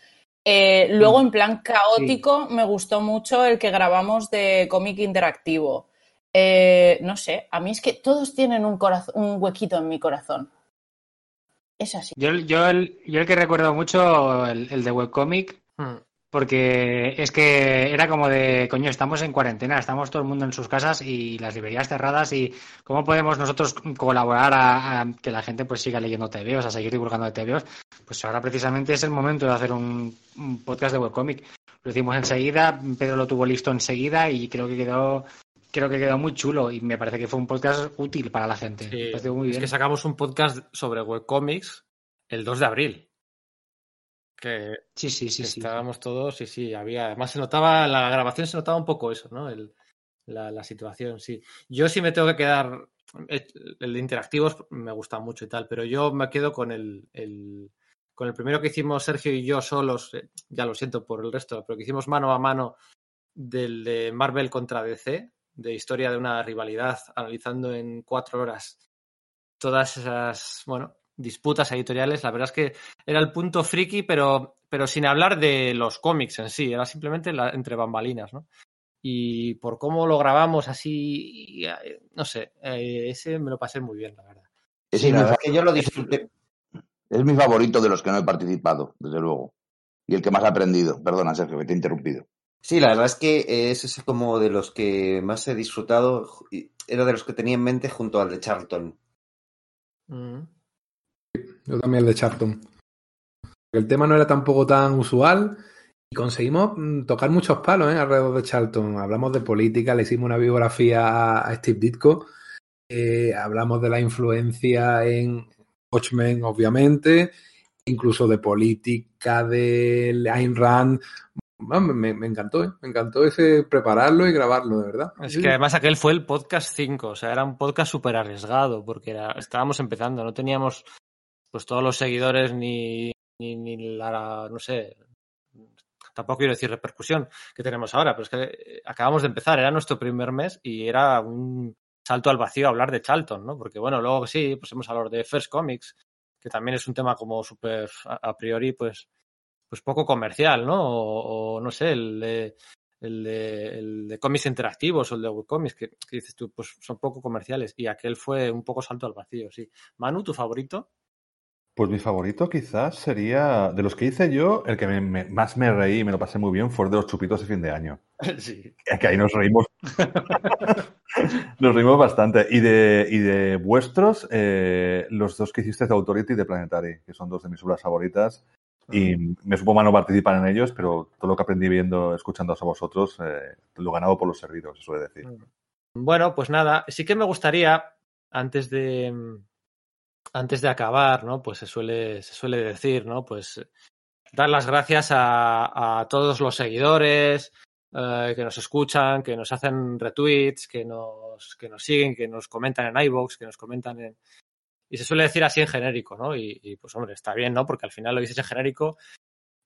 [SPEAKER 6] Eh, luego en plan caótico me gustó mucho el que grabamos de cómic interactivo. Eh, no sé, a mí es que todos tienen un, coraz- un huequito en mi corazón. Es así.
[SPEAKER 5] Yo, yo, el, yo el que recuerdo mucho, el, el de webcomic,
[SPEAKER 1] Hmm.
[SPEAKER 5] Porque es que era como de, coño, estamos en cuarentena, estamos todo el mundo en sus casas y las librerías cerradas y cómo podemos nosotros colaborar a, a que la gente pues siga leyendo TVOs, a seguir divulgando TVOs. Pues ahora precisamente es el momento de hacer un, un podcast de webcomic. Lo hicimos enseguida, Pedro lo tuvo listo enseguida y creo que quedó creo que quedó muy chulo y me parece que fue un podcast útil para la gente.
[SPEAKER 1] Sí,
[SPEAKER 5] muy
[SPEAKER 1] es que sacamos un podcast sobre webcomics el 2 de abril. Que,
[SPEAKER 5] Sí, sí, sí,
[SPEAKER 1] que
[SPEAKER 5] sí.
[SPEAKER 1] estábamos todos, sí, sí, había. Además, se notaba, la grabación se notaba un poco eso, ¿no? El- la, la situación, sí. Yo sí me tengo que quedar. eh, El de interactivos me gusta mucho y tal, pero yo me quedo con el, el- con el primero que hicimos Sergio y yo solos, eh, ya lo siento por el resto, pero que hicimos mano a mano del de Marvel contra DC, de historia de una rivalidad, analizando en cuatro horas todas esas, bueno, disputas editoriales. La verdad es que era el punto friki, pero, pero sin hablar de los cómics en sí, era simplemente la- entre bambalinas, ¿no? Y por cómo lo grabamos así, eh, no sé, eh, ese me lo pasé muy bien, la verdad.
[SPEAKER 7] Ese
[SPEAKER 2] Sí,
[SPEAKER 7] es,
[SPEAKER 2] la
[SPEAKER 7] mi,
[SPEAKER 2] verdad
[SPEAKER 7] fa-
[SPEAKER 2] es que yo lo disfruté.
[SPEAKER 7] es mi favorito de los que no he participado, desde luego. Y el que más he aprendido. Perdona, Sergio, que te he interrumpido.
[SPEAKER 2] Sí, la verdad es que es ese como de los que más he disfrutado. Era de los que tenía en mente junto al de Charlton.
[SPEAKER 1] Mm.
[SPEAKER 8] Yo también el de Charlton. El tema no era tampoco tan usual y conseguimos mm, tocar muchos palos ¿eh? alrededor de Charlton. Hablamos de política, le hicimos una biografía a- Steve Ditko, eh, hablamos de la influencia en Watchmen, obviamente, incluso de política de Ayn Rand. Vamos, me, encantó, ¿eh? me encantó ese prepararlo y grabarlo, de verdad.
[SPEAKER 1] Es que además aquel fue el podcast 5, o sea, era un podcast súper arriesgado porque era, estábamos empezando, no teníamos pues todos los seguidores ni, ni, ni la, no sé, tampoco quiero decir repercusión que tenemos ahora, pero es que eh, acabamos de empezar, era nuestro primer mes y era un salto al vacío hablar de Charlton, ¿no? Porque bueno, luego sí, pues hemos hablado de First Comics, que también es un tema como súper a, priori, pues, pues poco comercial, ¿no? O, no sé, el de el de, el cómics interactivos o el de webcomics, que, que dices tú, pues son poco comerciales. Y aquel fue un poco salto al vacío, sí. Manu, ¿tu favorito?
[SPEAKER 4] Pues mi favorito quizás sería, de los que hice yo, el que me- me- más me reí y me lo pasé muy bien fue el de los chupitos de fin de año. (laughs)
[SPEAKER 1] sí.
[SPEAKER 4] Que que ahí nos reímos. (laughs) nos reímos bastante. Y de, y de vuestros, eh, los dos que hiciste de Authority y de Planetary, que son dos de mis obras favoritas. Y me supo malo participar en ellos, pero todo lo que aprendí viendo, escuchándoos a vosotros, eh, lo ganado por los servidos, se suele decir.
[SPEAKER 1] Bueno, pues nada, sí que me gustaría, antes de antes de acabar, ¿no? Pues se suele, se suele decir, ¿no? Pues dar las gracias a, a todos los seguidores eh, que nos escuchan, que nos hacen retweets, que nos, que nos siguen, que nos comentan en iVoox, que nos comentan en. Y se suele decir así en genérico, ¿no? Y, y, pues hombre, está bien, ¿no? Porque al final lo dices en genérico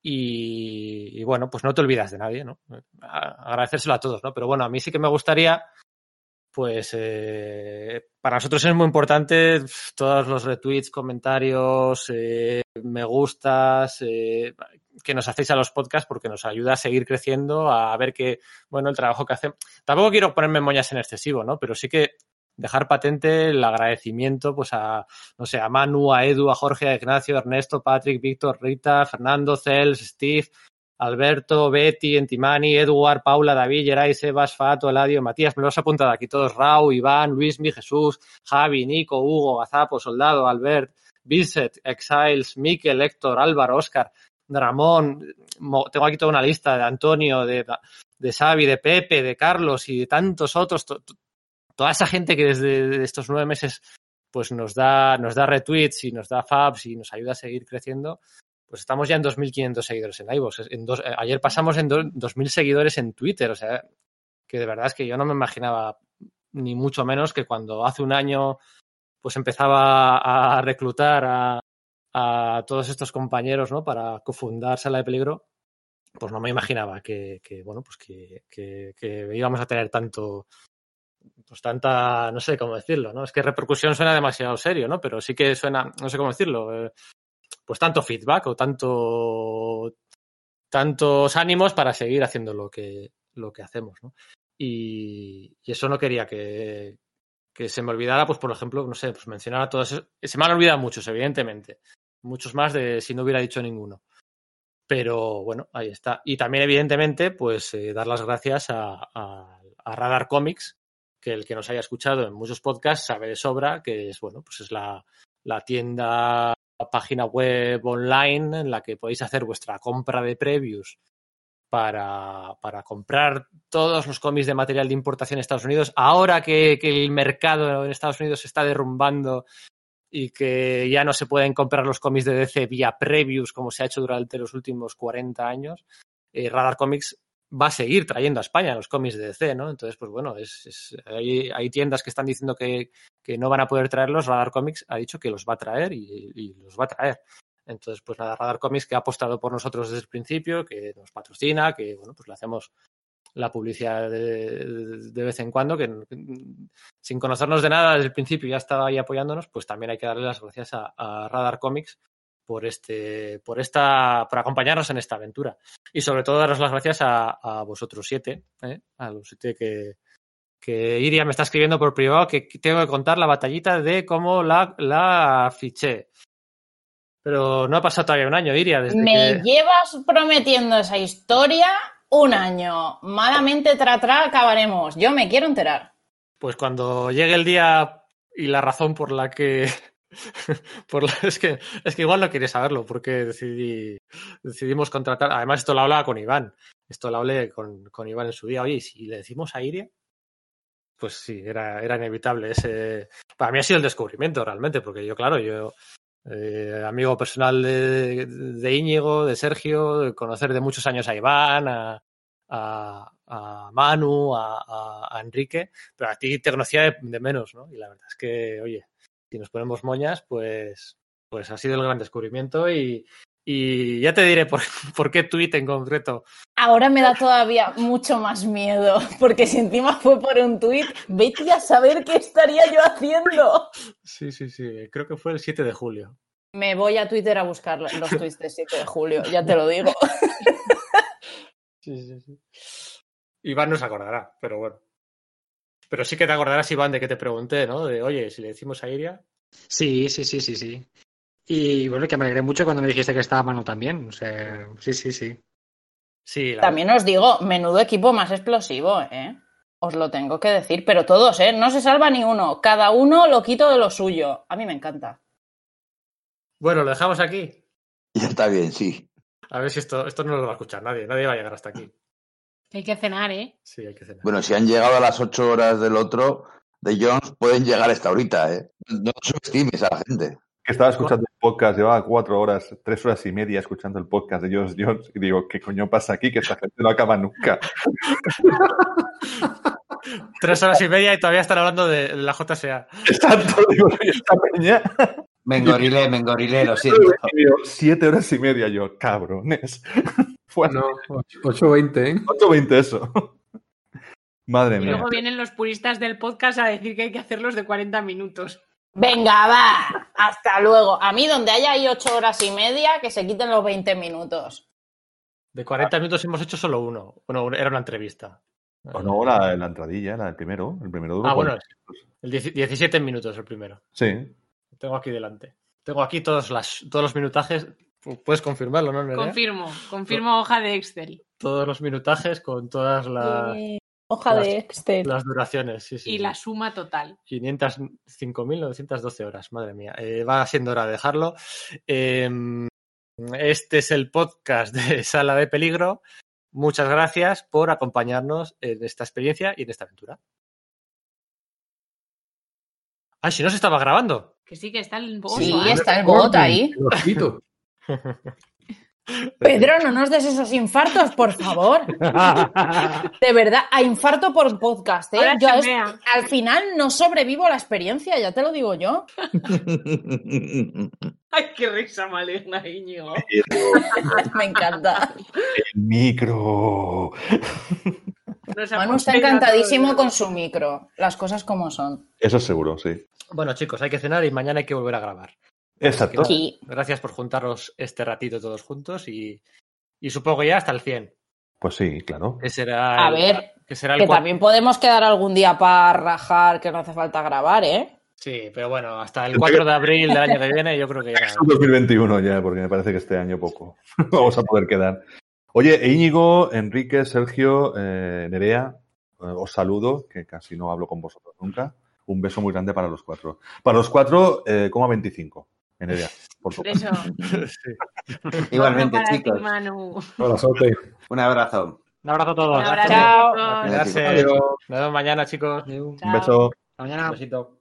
[SPEAKER 1] y, y, bueno, pues no te olvidas de nadie, ¿no? A- agradecérselo a todos, ¿no? Pero bueno, a mí sí que me gustaría pues eh, para nosotros es muy importante todos los retweets, comentarios, eh, me gustas eh, que nos hacéis a los podcasts porque nos ayuda a seguir creciendo, a ver que, bueno, el trabajo que hacemos. Tampoco quiero ponerme moñas en excesivo, ¿no? Pero sí que dejar patente el agradecimiento pues a, no sé, a Manu, a Edu, a Jorge, a Ignacio, a Ernesto, Patrick, Víctor, Rita, Fernando, Cels, Steve, Alberto, Betty, Entimani, Edward, Paula, David, Geray, Sebas, Fato, Eladio, Matías, me los he apuntado aquí todos, Rau, Iván, Luismi, Jesús, Javi, Nico, Hugo, Gazapo, Soldado, Albert, Vincent, Exiles, Miquel, Héctor, Álvaro, Oscar, Ramón, tengo aquí toda una lista de Antonio, de, de Xavi, de Pepe, de Carlos y de tantos otros, to- to- toda esa gente que desde estos nueve meses pues nos da, nos da retweets y nos da fabs y nos ayuda a seguir creciendo, pues estamos ya en 2.500 seguidores en iVoox. Eh, ayer pasamos en do- 2.000 seguidores en Twitter, o sea, que de verdad es que yo no me imaginaba ni mucho menos que cuando hace un año pues empezaba a reclutar a, todos estos compañeros, ¿no? Para cofundar Sala de Peligro, pues no me imaginaba que, bueno, pues que íbamos a tener tanto, pues tanta, no sé cómo decirlo, ¿no? Es que repercusión suena demasiado serio, ¿no? Pero sí que suena, no sé cómo decirlo, eh, pues tanto feedback o tanto, tantos ánimos para seguir haciendo lo que, lo que hacemos. Y, eso no quería que, que se me olvidara, pues por ejemplo, no sé, pues mencionar a esos- se me han olvidado muchos, evidentemente, muchos más de si no hubiera dicho ninguno. Pero bueno, ahí está. Y también, evidentemente, pues eh, dar las gracias a, a- a Radar Comics, que el que nos haya escuchado en muchos podcasts sabe de sobra que es, bueno, pues es la, la tienda, página web online en la que podéis hacer vuestra compra de previews para, para comprar todos los cómics de material de importación en Estados Unidos. Ahora que, el mercado en Estados Unidos se está derrumbando y que ya no se pueden comprar los cómics de DC vía previews como se ha hecho durante los últimos 40 años, eh, Radar Comics va a seguir trayendo a España los cómics de DC, ¿no? Entonces, pues bueno, es, es- hay, hay tiendas que están diciendo que, que no van a poder traerlos, Radar Comics ha dicho que los va a traer y, los va a traer. Entonces, pues nada, Radar Comics que ha apostado por nosotros desde el principio, que nos patrocina, que bueno, pues le hacemos la publicidad de, de vez en cuando, que sin conocernos de nada desde el principio ya estaba ahí apoyándonos, pues también hay que darle las gracias a, a Radar Comics por este, por esta, por acompañarnos en esta aventura. Y sobre todo daros las gracias a, a vosotros siete, ¿eh? a los siete que, que Iria me está escribiendo por privado que tengo que contar la batallita de cómo la, la fiché. Pero no ha pasado todavía un año, Iria, desde
[SPEAKER 6] Me
[SPEAKER 1] que...
[SPEAKER 6] llevas prometiendo esa historia un año. Malamente tra tra acabaremos. Yo me quiero enterar.
[SPEAKER 1] Pues cuando llegue el día y la razón por la que. (laughs) es, que, es que igual no quieres saberlo, porque decidí, decidimos contratar. Además, esto lo hablaba con Iván. Esto lo hablé con, con Iván en su día. Oye, ¿y si le decimos a Iria? Pues sí, era, era inevitable. Ese... Para mí ha sido el descubrimiento realmente, porque yo, claro, yo. eh, amigo personal de, de Íñigo, de Sergio, conocer de muchos años a Iván, a, a, a Manu, a Enrique, pero a ti te conocía de, de menos, ¿no? Y la verdad es que, oye, si nos ponemos moñas, pues, pues ha sido el gran descubrimiento y, y ya te diré por, (laughs) por qué tweet en concreto.
[SPEAKER 6] Ahora me da todavía mucho más miedo, (laughs) porque si encima fue por un tuit, vete a saber qué estaría yo haciendo.
[SPEAKER 1] Sí, sí, sí, creo que fue el 7 de julio.
[SPEAKER 6] Me voy a Twitter a buscar los tweets de 7 de julio, ya te lo digo. (laughs)
[SPEAKER 1] Sí, sí, sí. Iván no se acordará, pero bueno. Pero sí que te acordarás, Iván, de que te pregunté, ¿no? De, oye, si le decimos a Iria.
[SPEAKER 5] Sí, sí, sí, sí, sí. Y bueno, que me alegré mucho cuando me dijiste que estaba Manu también. O sea, sí, sí, sí.
[SPEAKER 1] Sí, la-
[SPEAKER 6] También os digo, menudo equipo más explosivo, ¿eh? Os lo tengo que decir, pero todos, ¿eh? No se salva ni uno. Cada uno lo quito de lo suyo. A mí me encanta.
[SPEAKER 1] Bueno, lo dejamos aquí.
[SPEAKER 7] Ya está bien, sí.
[SPEAKER 1] A ver si esto, esto no lo va a escuchar nadie. Nadie va a llegar hasta aquí.
[SPEAKER 3] Hay que cenar, ¿eh?
[SPEAKER 1] Sí, hay que cenar.
[SPEAKER 7] Bueno, si han llegado a las ocho horas del otro, de Jones, pueden llegar hasta ahorita, ¿eh? No subestimes a la gente.
[SPEAKER 4] Que estaba escuchando el podcast, llevaba cuatro horas, tres horas y media escuchando el podcast de Jones Jones y digo, ¿qué coño pasa aquí? Que esta gente no acaba nunca. (laughs)
[SPEAKER 1] Tres horas y media y todavía están hablando de la JSA.
[SPEAKER 4] Exacto, digo, "Oye, esta peña.
[SPEAKER 2] Me engorilé, me engorilé, lo siento.
[SPEAKER 4] Y digo, siete horas y media yo, cabrones. Fue
[SPEAKER 8] No, 8.20, ¿eh?
[SPEAKER 4] 8.20 eso. (laughs) Madre
[SPEAKER 3] Y
[SPEAKER 4] mía.
[SPEAKER 3] luego vienen los puristas del podcast a decir que hay que hacerlos de 40 minutos.
[SPEAKER 6] Venga, va. Hasta luego. A mí, donde haya ahí ocho horas y media, que se quiten los 20 minutos.
[SPEAKER 1] De 40 minutos hemos hecho solo uno. Bueno, era una entrevista.
[SPEAKER 4] O no, la, la entradilla, la, el primero. El primero duró
[SPEAKER 1] Ah, bueno,
[SPEAKER 4] 40 minutos.
[SPEAKER 1] el 10 17 minutos el primero.
[SPEAKER 4] Sí.
[SPEAKER 1] Tengo aquí delante. Tengo aquí todos, las, todos los minutajes. Puedes confirmarlo, ¿no? Nerea?
[SPEAKER 3] Confirmo, confirmo hoja de Excel.
[SPEAKER 1] Todos los minutajes con todas la-
[SPEAKER 6] Eh, hoja
[SPEAKER 1] las-
[SPEAKER 6] de Excel.
[SPEAKER 1] las duraciones. Sí, sí,
[SPEAKER 3] Y
[SPEAKER 1] sí.
[SPEAKER 3] la suma total.
[SPEAKER 1] 505.912 horas, madre mía. Eh, va siendo hora de dejarlo. Eh, este es el podcast de (laughs) Sala de Peligro. Muchas gracias por acompañarnos en esta experiencia y en esta aventura. Ay, si no se estaba grabando.
[SPEAKER 3] Que sí que está el boss.
[SPEAKER 6] Sí,
[SPEAKER 3] ¿eh?
[SPEAKER 6] está el bot ahí. Pedro, no nos des esos infartos, por favor. De verdad, a infarto por podcast, ¿eh? Yo es- al final no sobrevivo a la experiencia, ya te lo digo yo.
[SPEAKER 3] Ay, qué risa maligna, Íñigo.
[SPEAKER 6] Me encanta.
[SPEAKER 4] El micro.
[SPEAKER 6] Manu está encantadísimo con su micro, las cosas como son.
[SPEAKER 4] Eso es seguro, sí.
[SPEAKER 1] Bueno, chicos, hay que cenar y mañana hay que volver a grabar.
[SPEAKER 4] Exacto.
[SPEAKER 6] Sí.
[SPEAKER 1] Gracias por juntaros este ratito todos juntos y, y supongo ya hasta el 100.
[SPEAKER 4] Pues sí, claro.
[SPEAKER 1] Que será
[SPEAKER 6] A
[SPEAKER 1] el-
[SPEAKER 6] ver,
[SPEAKER 1] que será el
[SPEAKER 6] Que
[SPEAKER 1] cua-
[SPEAKER 6] también podemos quedar algún día para rajar que no hace falta grabar, ¿eh?
[SPEAKER 1] Sí, pero bueno, hasta el 4 de abril del año que viene yo creo que ya... (laughs)
[SPEAKER 4] Es 2021 ya, porque me parece que este año poco (laughs) vamos a poder quedar. Oye, Íñigo, Enrique, Sergio, eh, Nerea, eh, os saludo, que casi no hablo con vosotros nunca. Un beso muy grande para los cuatro. Para los cuatro, eh, coma 25. En Nerea, por. (laughs)
[SPEAKER 1] Sí. (laughs)
[SPEAKER 2] Igualmente,
[SPEAKER 3] para ti,
[SPEAKER 2] chicos.
[SPEAKER 3] Manu.
[SPEAKER 2] Un abrazo.
[SPEAKER 5] Un abrazo a todos.
[SPEAKER 3] Un abrazo,
[SPEAKER 6] Chao.
[SPEAKER 3] chicos.
[SPEAKER 8] Adiós.
[SPEAKER 1] Nos vemos mañana, chicos.
[SPEAKER 4] Un beso.
[SPEAKER 5] Hasta mañana.
[SPEAKER 1] Un besito.